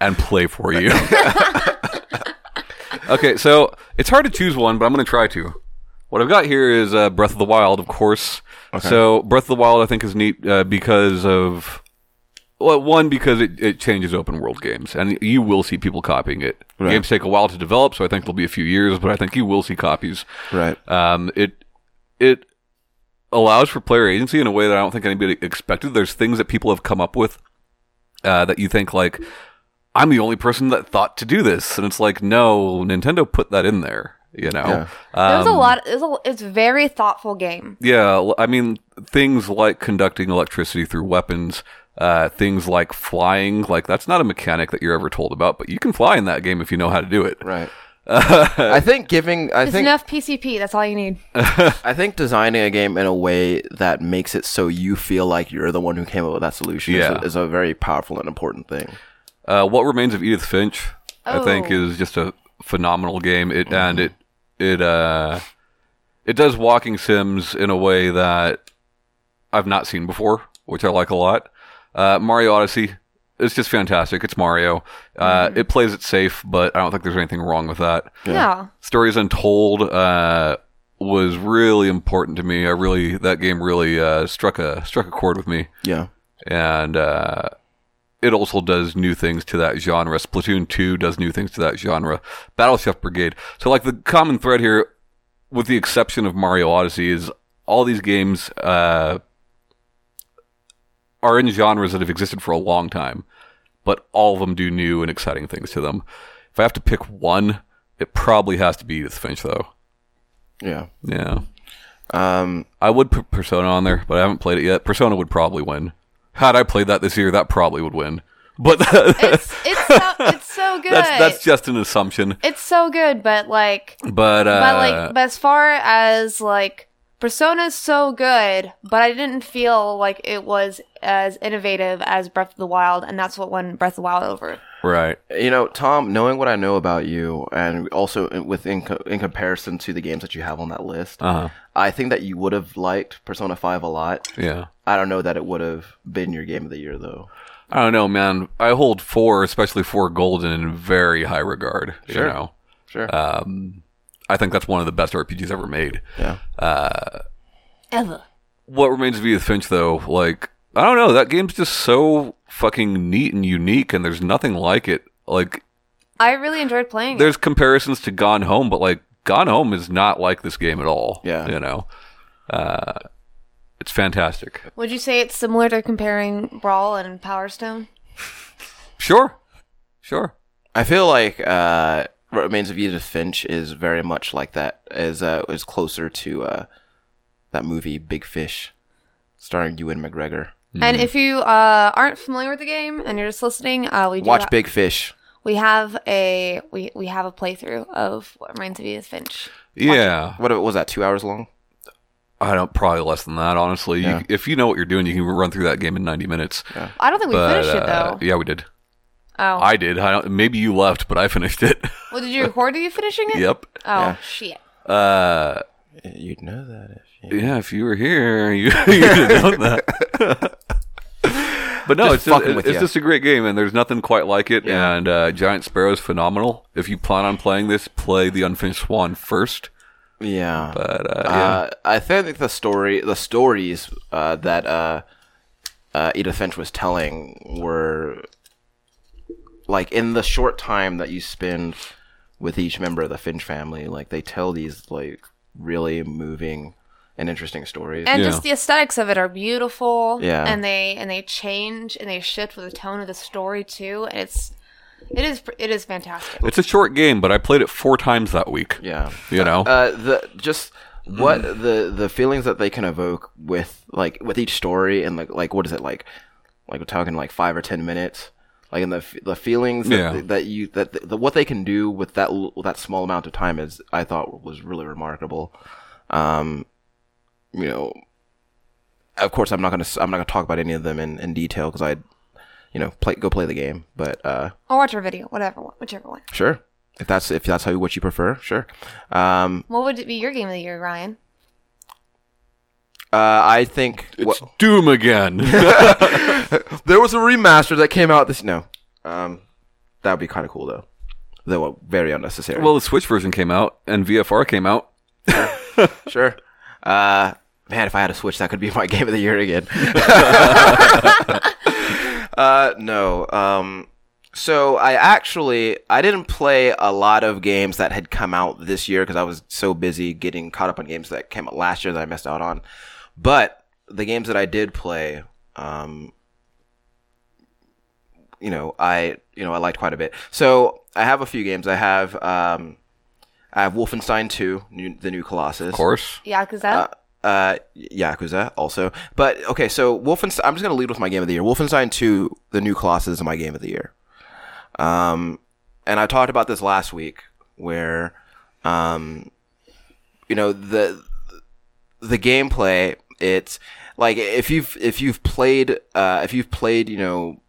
and play for you. *laughs* okay, so it's hard to choose one, but I'm going to try to. What I've got here is uh, Breath of the Wild, of course. So Breath of the Wild, I think, is neat uh, because of well, one because it, it changes open world games, and you will see people copying it.
Right.
Games take a while to develop, so I think it'll be a few years, but I think you will see copies.
Right.
Um, it it allows for player agency in a way that I don't think anybody expected. There's things that people have come up with uh, that you think like I'm the only person that thought to do this, and it's like no, Nintendo put that in there. You know,
Yeah.
There's
Um,
a lot. It's a it's a very thoughtful game.
yeah, I mean things like conducting electricity through weapons. Uh, things like flying, like that's not a mechanic that you're ever told about, but you can fly in that game if you know how to do it.
Right. *laughs* I think giving. I
It's
think.
enough PCP. That's all you need. *laughs*
I think designing a game in a way that makes it so you feel like you're the one who came up with that solution is, a, is a very powerful and important thing.
Uh, what remains of Edith Finch, I think,
Oh.
is just a phenomenal game. It and it it uh it does walking sims in a way that I've not seen before, which I like a lot. Uh, Mario Odyssey, it's just fantastic. It's Mario. Uh, It plays it safe, but I don't think there's anything wrong with that.
Yeah.
Stories Untold uh, was really important to me. I really that game really uh, struck a struck a chord with me
Yeah.
and uh, it also does new things to that genre. Splatoon 2 does new things to that genre. Battle Chef Brigade. So, like, the common thread here, with the exception of Mario Odyssey, is all these games uh, are in genres that have existed for a long time, but all of them do new and exciting things to them. If I have to pick one, it probably has to be Edith Finch, though.
Yeah.
Yeah.
Um.
I would put Persona on there, but I haven't played it yet. Persona would probably win. Had I played that this year, that probably would win. but *laughs*
It's it's so it's so good. *laughs*
that's that's just an assumption.
it's so good, but like
But uh,
but like but as far as like Persona's so good, but I didn't feel like it was as innovative as Breath of the Wild, and that's what won Breath of the Wild over.
Right,
You know, Tom, knowing what I know about you, and also in- with in, co- in comparison to the games that you have on that list,
uh huh,
I think that you would have liked Persona Five a lot.
yeah.
I don't know that it would have been your game of the year though.
I don't know, man. I hold four, especially four golden, in very high regard.
Sure.
You know,
Sure.
um, I think that's one of the best RPGs ever made.
yeah.
Ever.
What remains of Edith Finch, though, like I don't know, that game's just so fucking neat and unique, and there's nothing like it. Like,
I really enjoyed playing it.
there's comparisons to Gone Home, but like Gone Home is not like this game at all.
Yeah.
you know, uh, it's fantastic.
Would you say it's similar to comparing Brawl and Power Stone? *laughs*
Sure, sure.
I feel like uh, what remains of Edith Finch is very much like that. Is uh, is closer to uh, that movie Big Fish, starring Ewan McGregor.
And if you uh, aren't familiar with the game and you're just listening, uh, we do
Watch
ha-
Big Fish.
we have a we, we have a playthrough of what remains of Edith Finch.
Yeah,
What was that? Two hours long.
I don't probably less than that. Honestly,
Yeah.
you, if you know what you're doing, you can run through that game in 90 minutes.
I don't think we
But
finished it
uh,
though.
yeah, we did.
Oh,
I did. I don't, maybe you left, but I finished it.
well, did you record you finishing it? *laughs*
yep.
Oh
Yeah.
shit!
Uh,
You'd know that if you.
Yeah, if you were here, *laughs* you you'd have known that. but no,
Just
it's just,
fucking with
it's just a great game, and there's nothing quite like it.
Yeah.
And uh, Giant Sparrow is phenomenal. If you plan on playing this, play the Unfinished Swan first.
Yeah.
But uh, yeah,
Uh, I think the story, the stories uh, that uh, uh, Edith Finch was telling were like in the short time that you spend with each member of the Finch family. Like they tell these like really moving and interesting stories.
And
Yeah.
just the aesthetics of it are beautiful.
Yeah.
And they and they change and they shift with the tone of the story too. And it's it is it is fantastic.
it's a short game, but I played it four times that week.
yeah.
You know,
Uh, the just what the the feelings that they can evoke with like with each story and like like what is it like like we're talking like five or ten minutes like in the the feelings that,
Yeah.
that you that the, what they can do with that l- that small amount of time is I thought was really remarkable. Um, you know, of course I'm not gonna s- I'm not gonna talk about any of them in, in detail because I, you know, play go play the game. But uh,
Or watch our video, whatever one, whichever one.
sure, if that's if that's how you, what you prefer, sure. Um,
What would it be your game of the year, Ryan?
uh, I think
it's Doom again. *laughs* *laughs*
there was a remaster that came out this no um that would be kind of cool though though very unnecessary
well, the Switch version came out, and VFR came out.
sure *laughs* uh man if i had a switch that could be *laughs* my game of the year again *laughs* uh no um so i actually i didn't play a lot of games that had come out this year because i was so busy getting caught up on games that came out last year that i missed out on but the games that i did play um you know, I you know I liked quite a bit. So I have a few games. I have um, I have Wolfenstein 2, new, the new Colossus.
Of course.
Yakuza?
Uh, uh, Yakuza also. But okay, so Wolfenstein. I'm just gonna lead with my game of the year. Wolfenstein 2, the new Colossus, is my game of the year. Um, and I talked about this last week, where, um, you know the the gameplay. It's like if you've if you've played uh, if you've played you know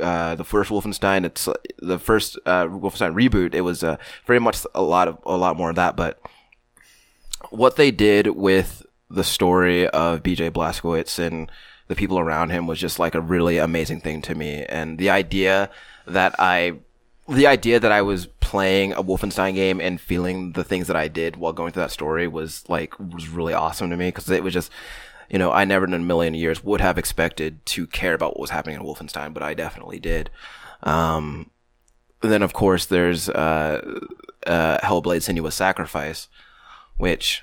uh, the first Wolfenstein, it's uh, the first uh, Wolfenstein reboot. It was uh, very much a lot of a lot more of that, but what they did with the story of BJ Blazkowicz and the people around him was just like a really amazing thing to me. And the idea that I, the idea that I was playing a Wolfenstein game and feeling the things that I did while going through that story was like, was really awesome to me because it was just, you know, I never in a million years would have expected to care about what was happening in Wolfenstein, but I definitely did. Um, then of course there's, uh, uh, Hellblade Senua's Sacrifice, which,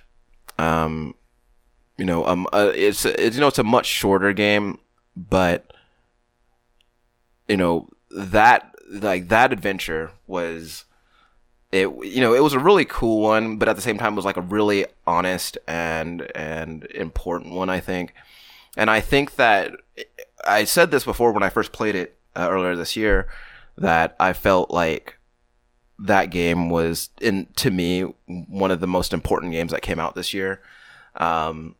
um, you know, um, uh, it's, it's, you know, it's a much shorter game, but, you know, that, like, that adventure was, it, you know, it was a really cool one, but at the same time, it was like a really honest and, and important one, I think. And I think that I said this before when I first played it, uh, earlier this year that I felt like that game was in to me one of the most important games that came out this year. Um,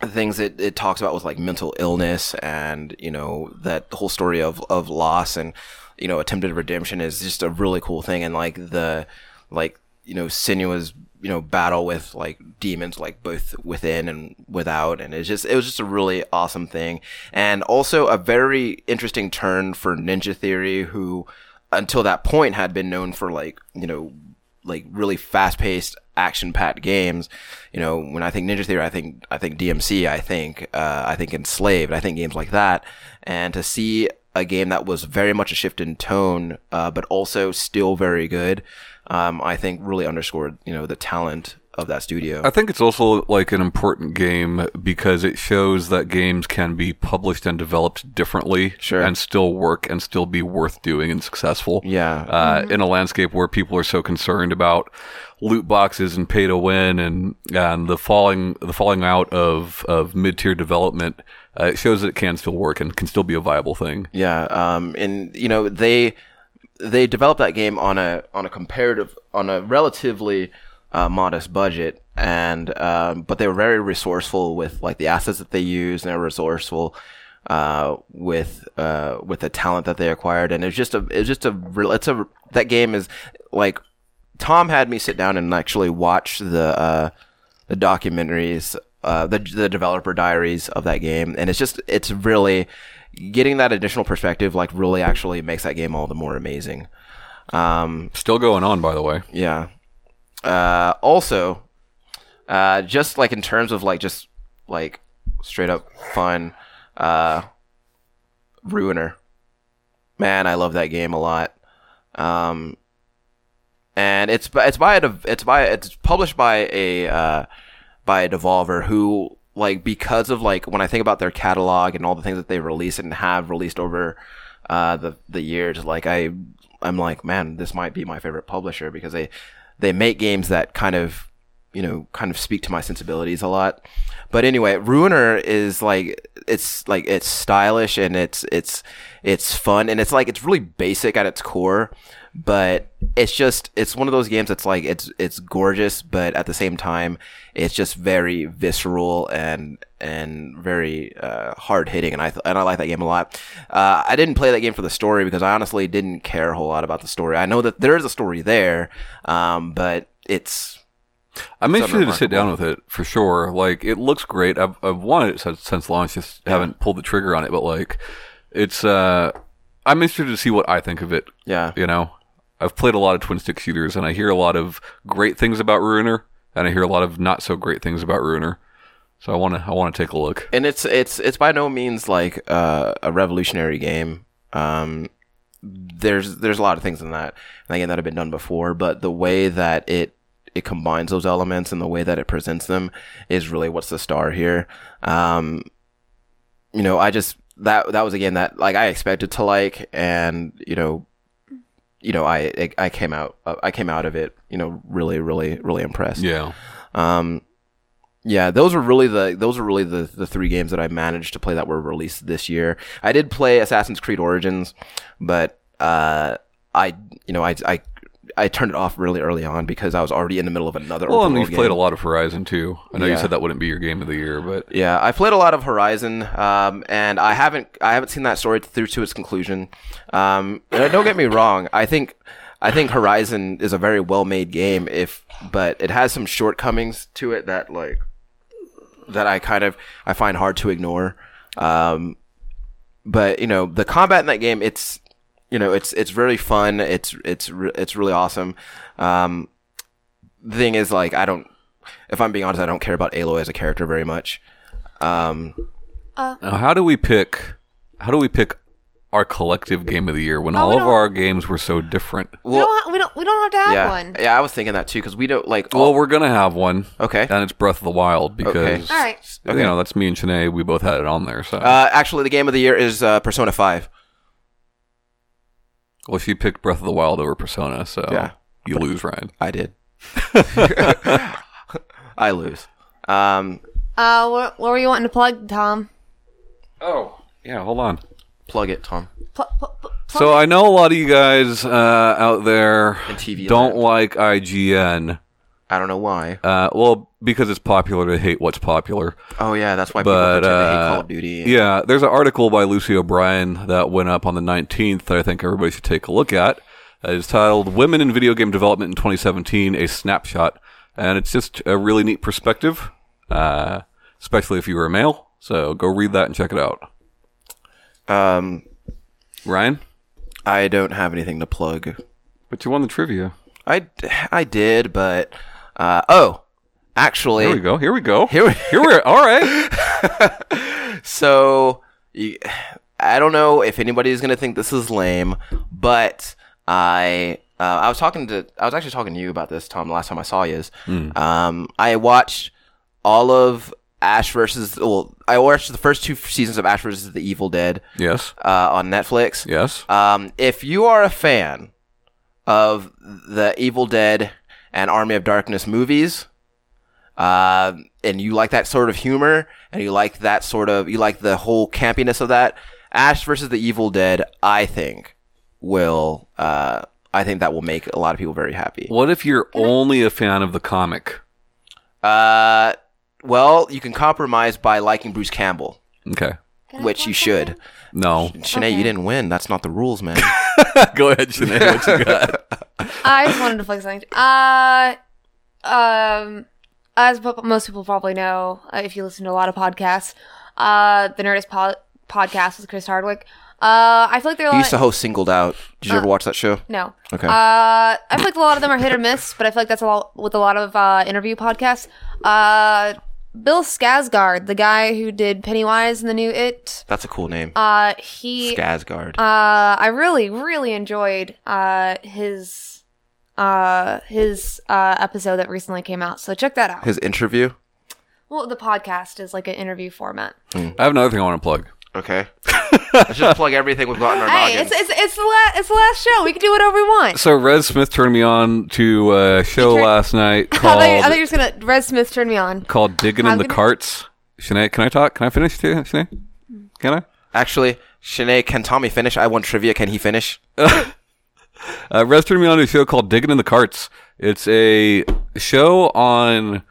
the things it, it talks about with like mental illness and you know that whole story of of loss and you know attempted redemption is just a really cool thing. And like the like you know Senua's you know battle with like demons like both within and without. And it's just it was just a really awesome thing. And also a very interesting turn for ninja theory who until that point had been known for like you know like really fast paced action packed games. You know when i think ninja theory i think i think dmc i think uh, i think enslaved i think games like that. And to see a game that was very much a shift in tone uh, but also still very good um, I think really underscored you know the talent of that studio.
I think it's also like an important game because it shows that games can be published and developed differently
Sure.
and still work and still be worth doing and successful.
Yeah.
Uh, In a landscape where people are so concerned about loot boxes and pay to win and and the falling the falling out of of mid tier development, uh, it shows that it can still work and can still be a viable thing.
Yeah, um, and you know they they developed that game on a on a comparative on a relatively uh, modest budget, and um, but they were very resourceful with like the assets that they used, and they were resourceful uh, with uh, with the talent that they acquired, and it's just a it's just a real it's a that game is like Tom had me sit down and actually watch the uh, the documentaries, uh, the the developer diaries of that game, and it's just it's really getting that additional perspective. Like really, actually makes that game all the more amazing. Um,
Still going on, by the way.
yeah. Uh, also, uh, just like in terms of like just like straight up fun, uh, Ruiner. Man, I love that game a lot. Um, and it's it's by a it's by it's published by a uh, by a Devolver who like because of like when I think about their catalog and all the things that they release and have released over uh, the the years, like I I'm like man, this might be my favorite publisher because they they make games that kind of you know kind of speak to my sensibilities a lot. But anyway, Ruiner is like it's like it's stylish and it's it's it's fun and it's like it's really basic at its core, but it's just it's one of those games that's like it's it's gorgeous, but at the same time it's just very visceral and and very uh, hard hitting, and I th- and I like that game a lot. Uh, I didn't play that game for the story because I honestly didn't care a whole lot about the story. I know that there is a story there, um, but it's
I'm interested to sit down with it for sure. Like it looks great. I've I've wanted it since, since launch. Just haven't pulled the trigger on it. But like, it's uh, I'm interested to see what I think of it.
yeah.
You know, I've played a lot of twin stick shooters, and I hear a lot of great things about Ruiner, and I hear a lot of not so great things about Ruiner. So I want to I want to take a look.
and it's it's it's by no means like uh, a revolutionary game. Um, there's there's a lot of things in that and again that have been done before, but the way that it it combines those elements and the way that it presents them is really what's the star here. Um, you know, I just that that was again that like I expected to like, and you know, you know, I I came out I came out of it, you know, really really really impressed.
Yeah.
Um, yeah, those were really the those were really the the three games that I managed to play that were released this year. I did play Assassin's Creed Origins, but uh, I you know I I I turned it off really early on because I was already in the middle of another.
Well, and you've played a lot of Horizon too. I know you said that wouldn't be your game of the year, but
Yeah, I played a lot of Horizon, um, and I haven't I haven't seen that story through to its conclusion. Um, and don't get me wrong, I think I think Horizon is a very well made game, if but it has some shortcomings to it that like that I kind of I find hard to ignore. Um, but you know the combat in that game, it's you know it's it's really fun. It's it's re- it's really awesome. Um, the thing is, like, I don't. If I'm being honest, I don't care about Aloy as a character very much. Um,
now how do we pick? How do we pick our collective game of the year when all
Oh, we
of our games were so different?
we don't. We don't. We don't have to have
yeah,
one.
yeah, I was thinking that too because we don't like.
Well, we're gonna have one.
Okay.
And it's Breath of the Wild because
All right.
Okay.
you know that's me and Shanae. We both had it on there. So
uh, actually, the game of the year is uh, Persona Five.
Well, she picked Breath of the Wild over Persona, so
Yeah.
you lose, Ryan.
I did. *laughs* I lose. Um,
Uh, what, what were you wanting to plug, Tom?
Oh yeah, hold on.
Plug it, Tom.
Pl- pl- pl-
So I know a lot of you guys uh, out there
In TV
don't
land.
like IGN.
I don't know why.
Uh, well, because it's popular to hate what's popular.
Oh yeah, that's why people
But
pretend to hate
uh,
Call of Duty.
yeah, there's an article by Lucy O'Brien that went up on the 19th that I think everybody should take a look at. Uh, It's titled "Women in Video Game Development in 2017: A Snapshot," and it's just a really neat perspective, uh, especially if you were a male. So go read that and check it out.
Um,
Ryan,
I don't have anything to plug.
but you won the trivia.
I, I did, but uh, oh, actually,
Here we go. Here we go.
Here we-
Here we're *laughs* all right.
So you, I don't know if anybody is gonna think this is lame, but I uh, I was talking to I was actually talking to you about this Tom the last time I saw you. Is um I watched all of Ash versus well I watched the first two seasons of Ash versus the Evil Dead
Yes.
uh, on Netflix.
Yes.
Um, if you are a fan of the Evil Dead and Army of Darkness movies, uh, and you like that sort of humor, and you like that sort of, you like the whole campiness of that, Ash versus the Evil Dead, I think will, uh, I think that will make a lot of people very happy.
What if you're only a fan of the comic?
Uh, well, you can compromise by liking Bruce Campbell,
Okay.
Which you should.
No.
Shanae, you didn't win. That's not the rules, man. *laughs*
Go ahead, Sinead. What you got? *laughs*
I just wanted to plug something. Uh, um, as po- most people probably know, uh, if you listen to a lot of podcasts, uh, the Nerdist po- podcast with Chris Hardwick. Uh, I feel like they're a
he
lot.
used to host Singled Out. Did you ever watch that show?
no.
Okay.
Uh, I feel like a lot of them are hit or miss, but I feel like that's a lot with a lot of uh, interview podcasts. Uh, Bill Skarsgård, the guy who did Pennywise in the new It,
That's a cool name.
uh, he
Skazgard.
uh, I really, really enjoyed uh, his uh, his uh, episode that recently came out. So check that out.
His interview.
Well, the podcast is like an interview format.
I have another thing I want to plug.
Okay. *laughs* Let's just plug everything we've got in our
Hey,
noggins.
it's, it's it's the last it's the last show. We can do whatever we want.
So Red Smith turned me on to a show
turned-
last night *laughs*
I thought, you, I
called
thought you were just gonna Red Smith turn me on.
called Digging in
I'm
the
gonna-
Carts. Sinead, can I talk? Can I finish, too, Sinead? Can I?
Actually, Shanae, can Tommy finish? I want trivia. Can he finish? *laughs*
Uh, Rez turned me on to a show called Digging in the Carts. It's a show on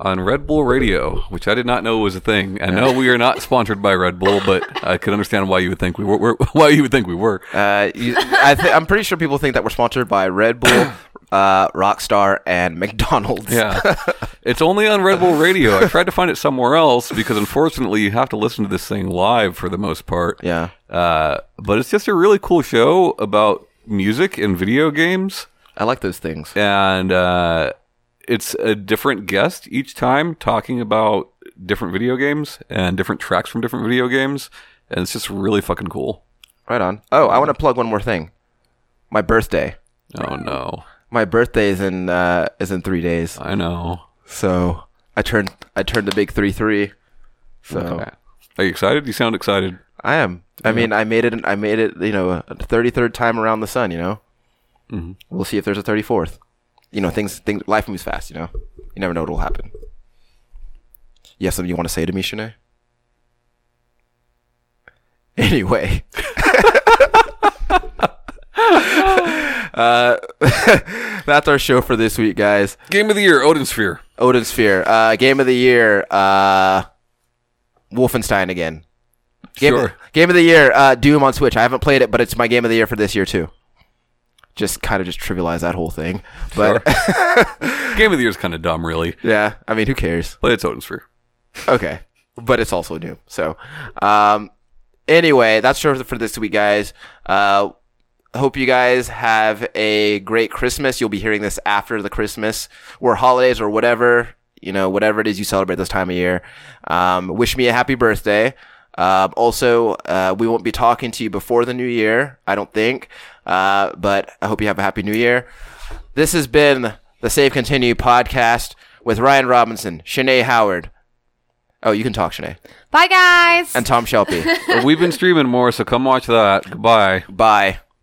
on Red Bull Radio, which I did not know was a thing. I know we are not sponsored by Red Bull, but I could understand why you would think we were. were- *laughs* Why you would think we were.
Uh, you, I th- I'm pretty sure people think that we're sponsored by Red Bull, *coughs* uh, Rockstar, and McDonald's.
Yeah, *laughs* it's only on Red Bull Radio. I tried to find it somewhere else because unfortunately you have to listen to this thing live for the most part.
Yeah.
Uh, but it's just a really cool show about music and video games.
I like those things.
and uh, it's a different guest each time talking about different video games and different tracks from different video games, and it's just really fucking cool.
Right on. Oh, I want to plug one more thing. My birthday.
Oh no,
My birthday is in uh, is in three days.
I know.
So I turned I turned the big three three. So
Okay. Are you excited? You sound excited.
I am. I mean, I made it. I made it. You know, a thirty third time around the sun. You know.
Mm-hmm.
We'll see if there's a thirty fourth. You know, things. Things. Life moves fast. You know. You never know what will happen. You have something you want to say to me, Shanae? *laughs* Anyway. *laughs* uh, *laughs* that's our show for this week, guys.
Game of the year, Odin Sphere.
Odin Sphere. Uh, game of the year. Uh, Wolfenstein again. Game,
Sure.
game of the year. Uh, Doom on Switch. I haven't played it, but it's my game of the year for this year too. Just kind of just trivialize that whole thing, but *laughs*
Game of the year is kind of dumb, really,
yeah. I mean, who cares?
but it's Odin Sphere.
Okay, but it's also new. So, um, anyway, that's for for this week, guys. Uh, hope you guys have a great Christmas. You'll be hearing this after the Christmas or holidays or whatever you know, whatever it is you celebrate this time of year. Um, wish me a happy birthday. Um, also, uh, we won't be talking to you before the new year, I don't think. Uh, but I hope you have a happy new year. This has been the Save Continue podcast with Ryan Robinson, Shanae Howard. Oh, you can talk, Shanae.
Bye, guys.
And Tom Shelby. *laughs*
We've been streaming more, so come watch that. Goodbye.
Bye.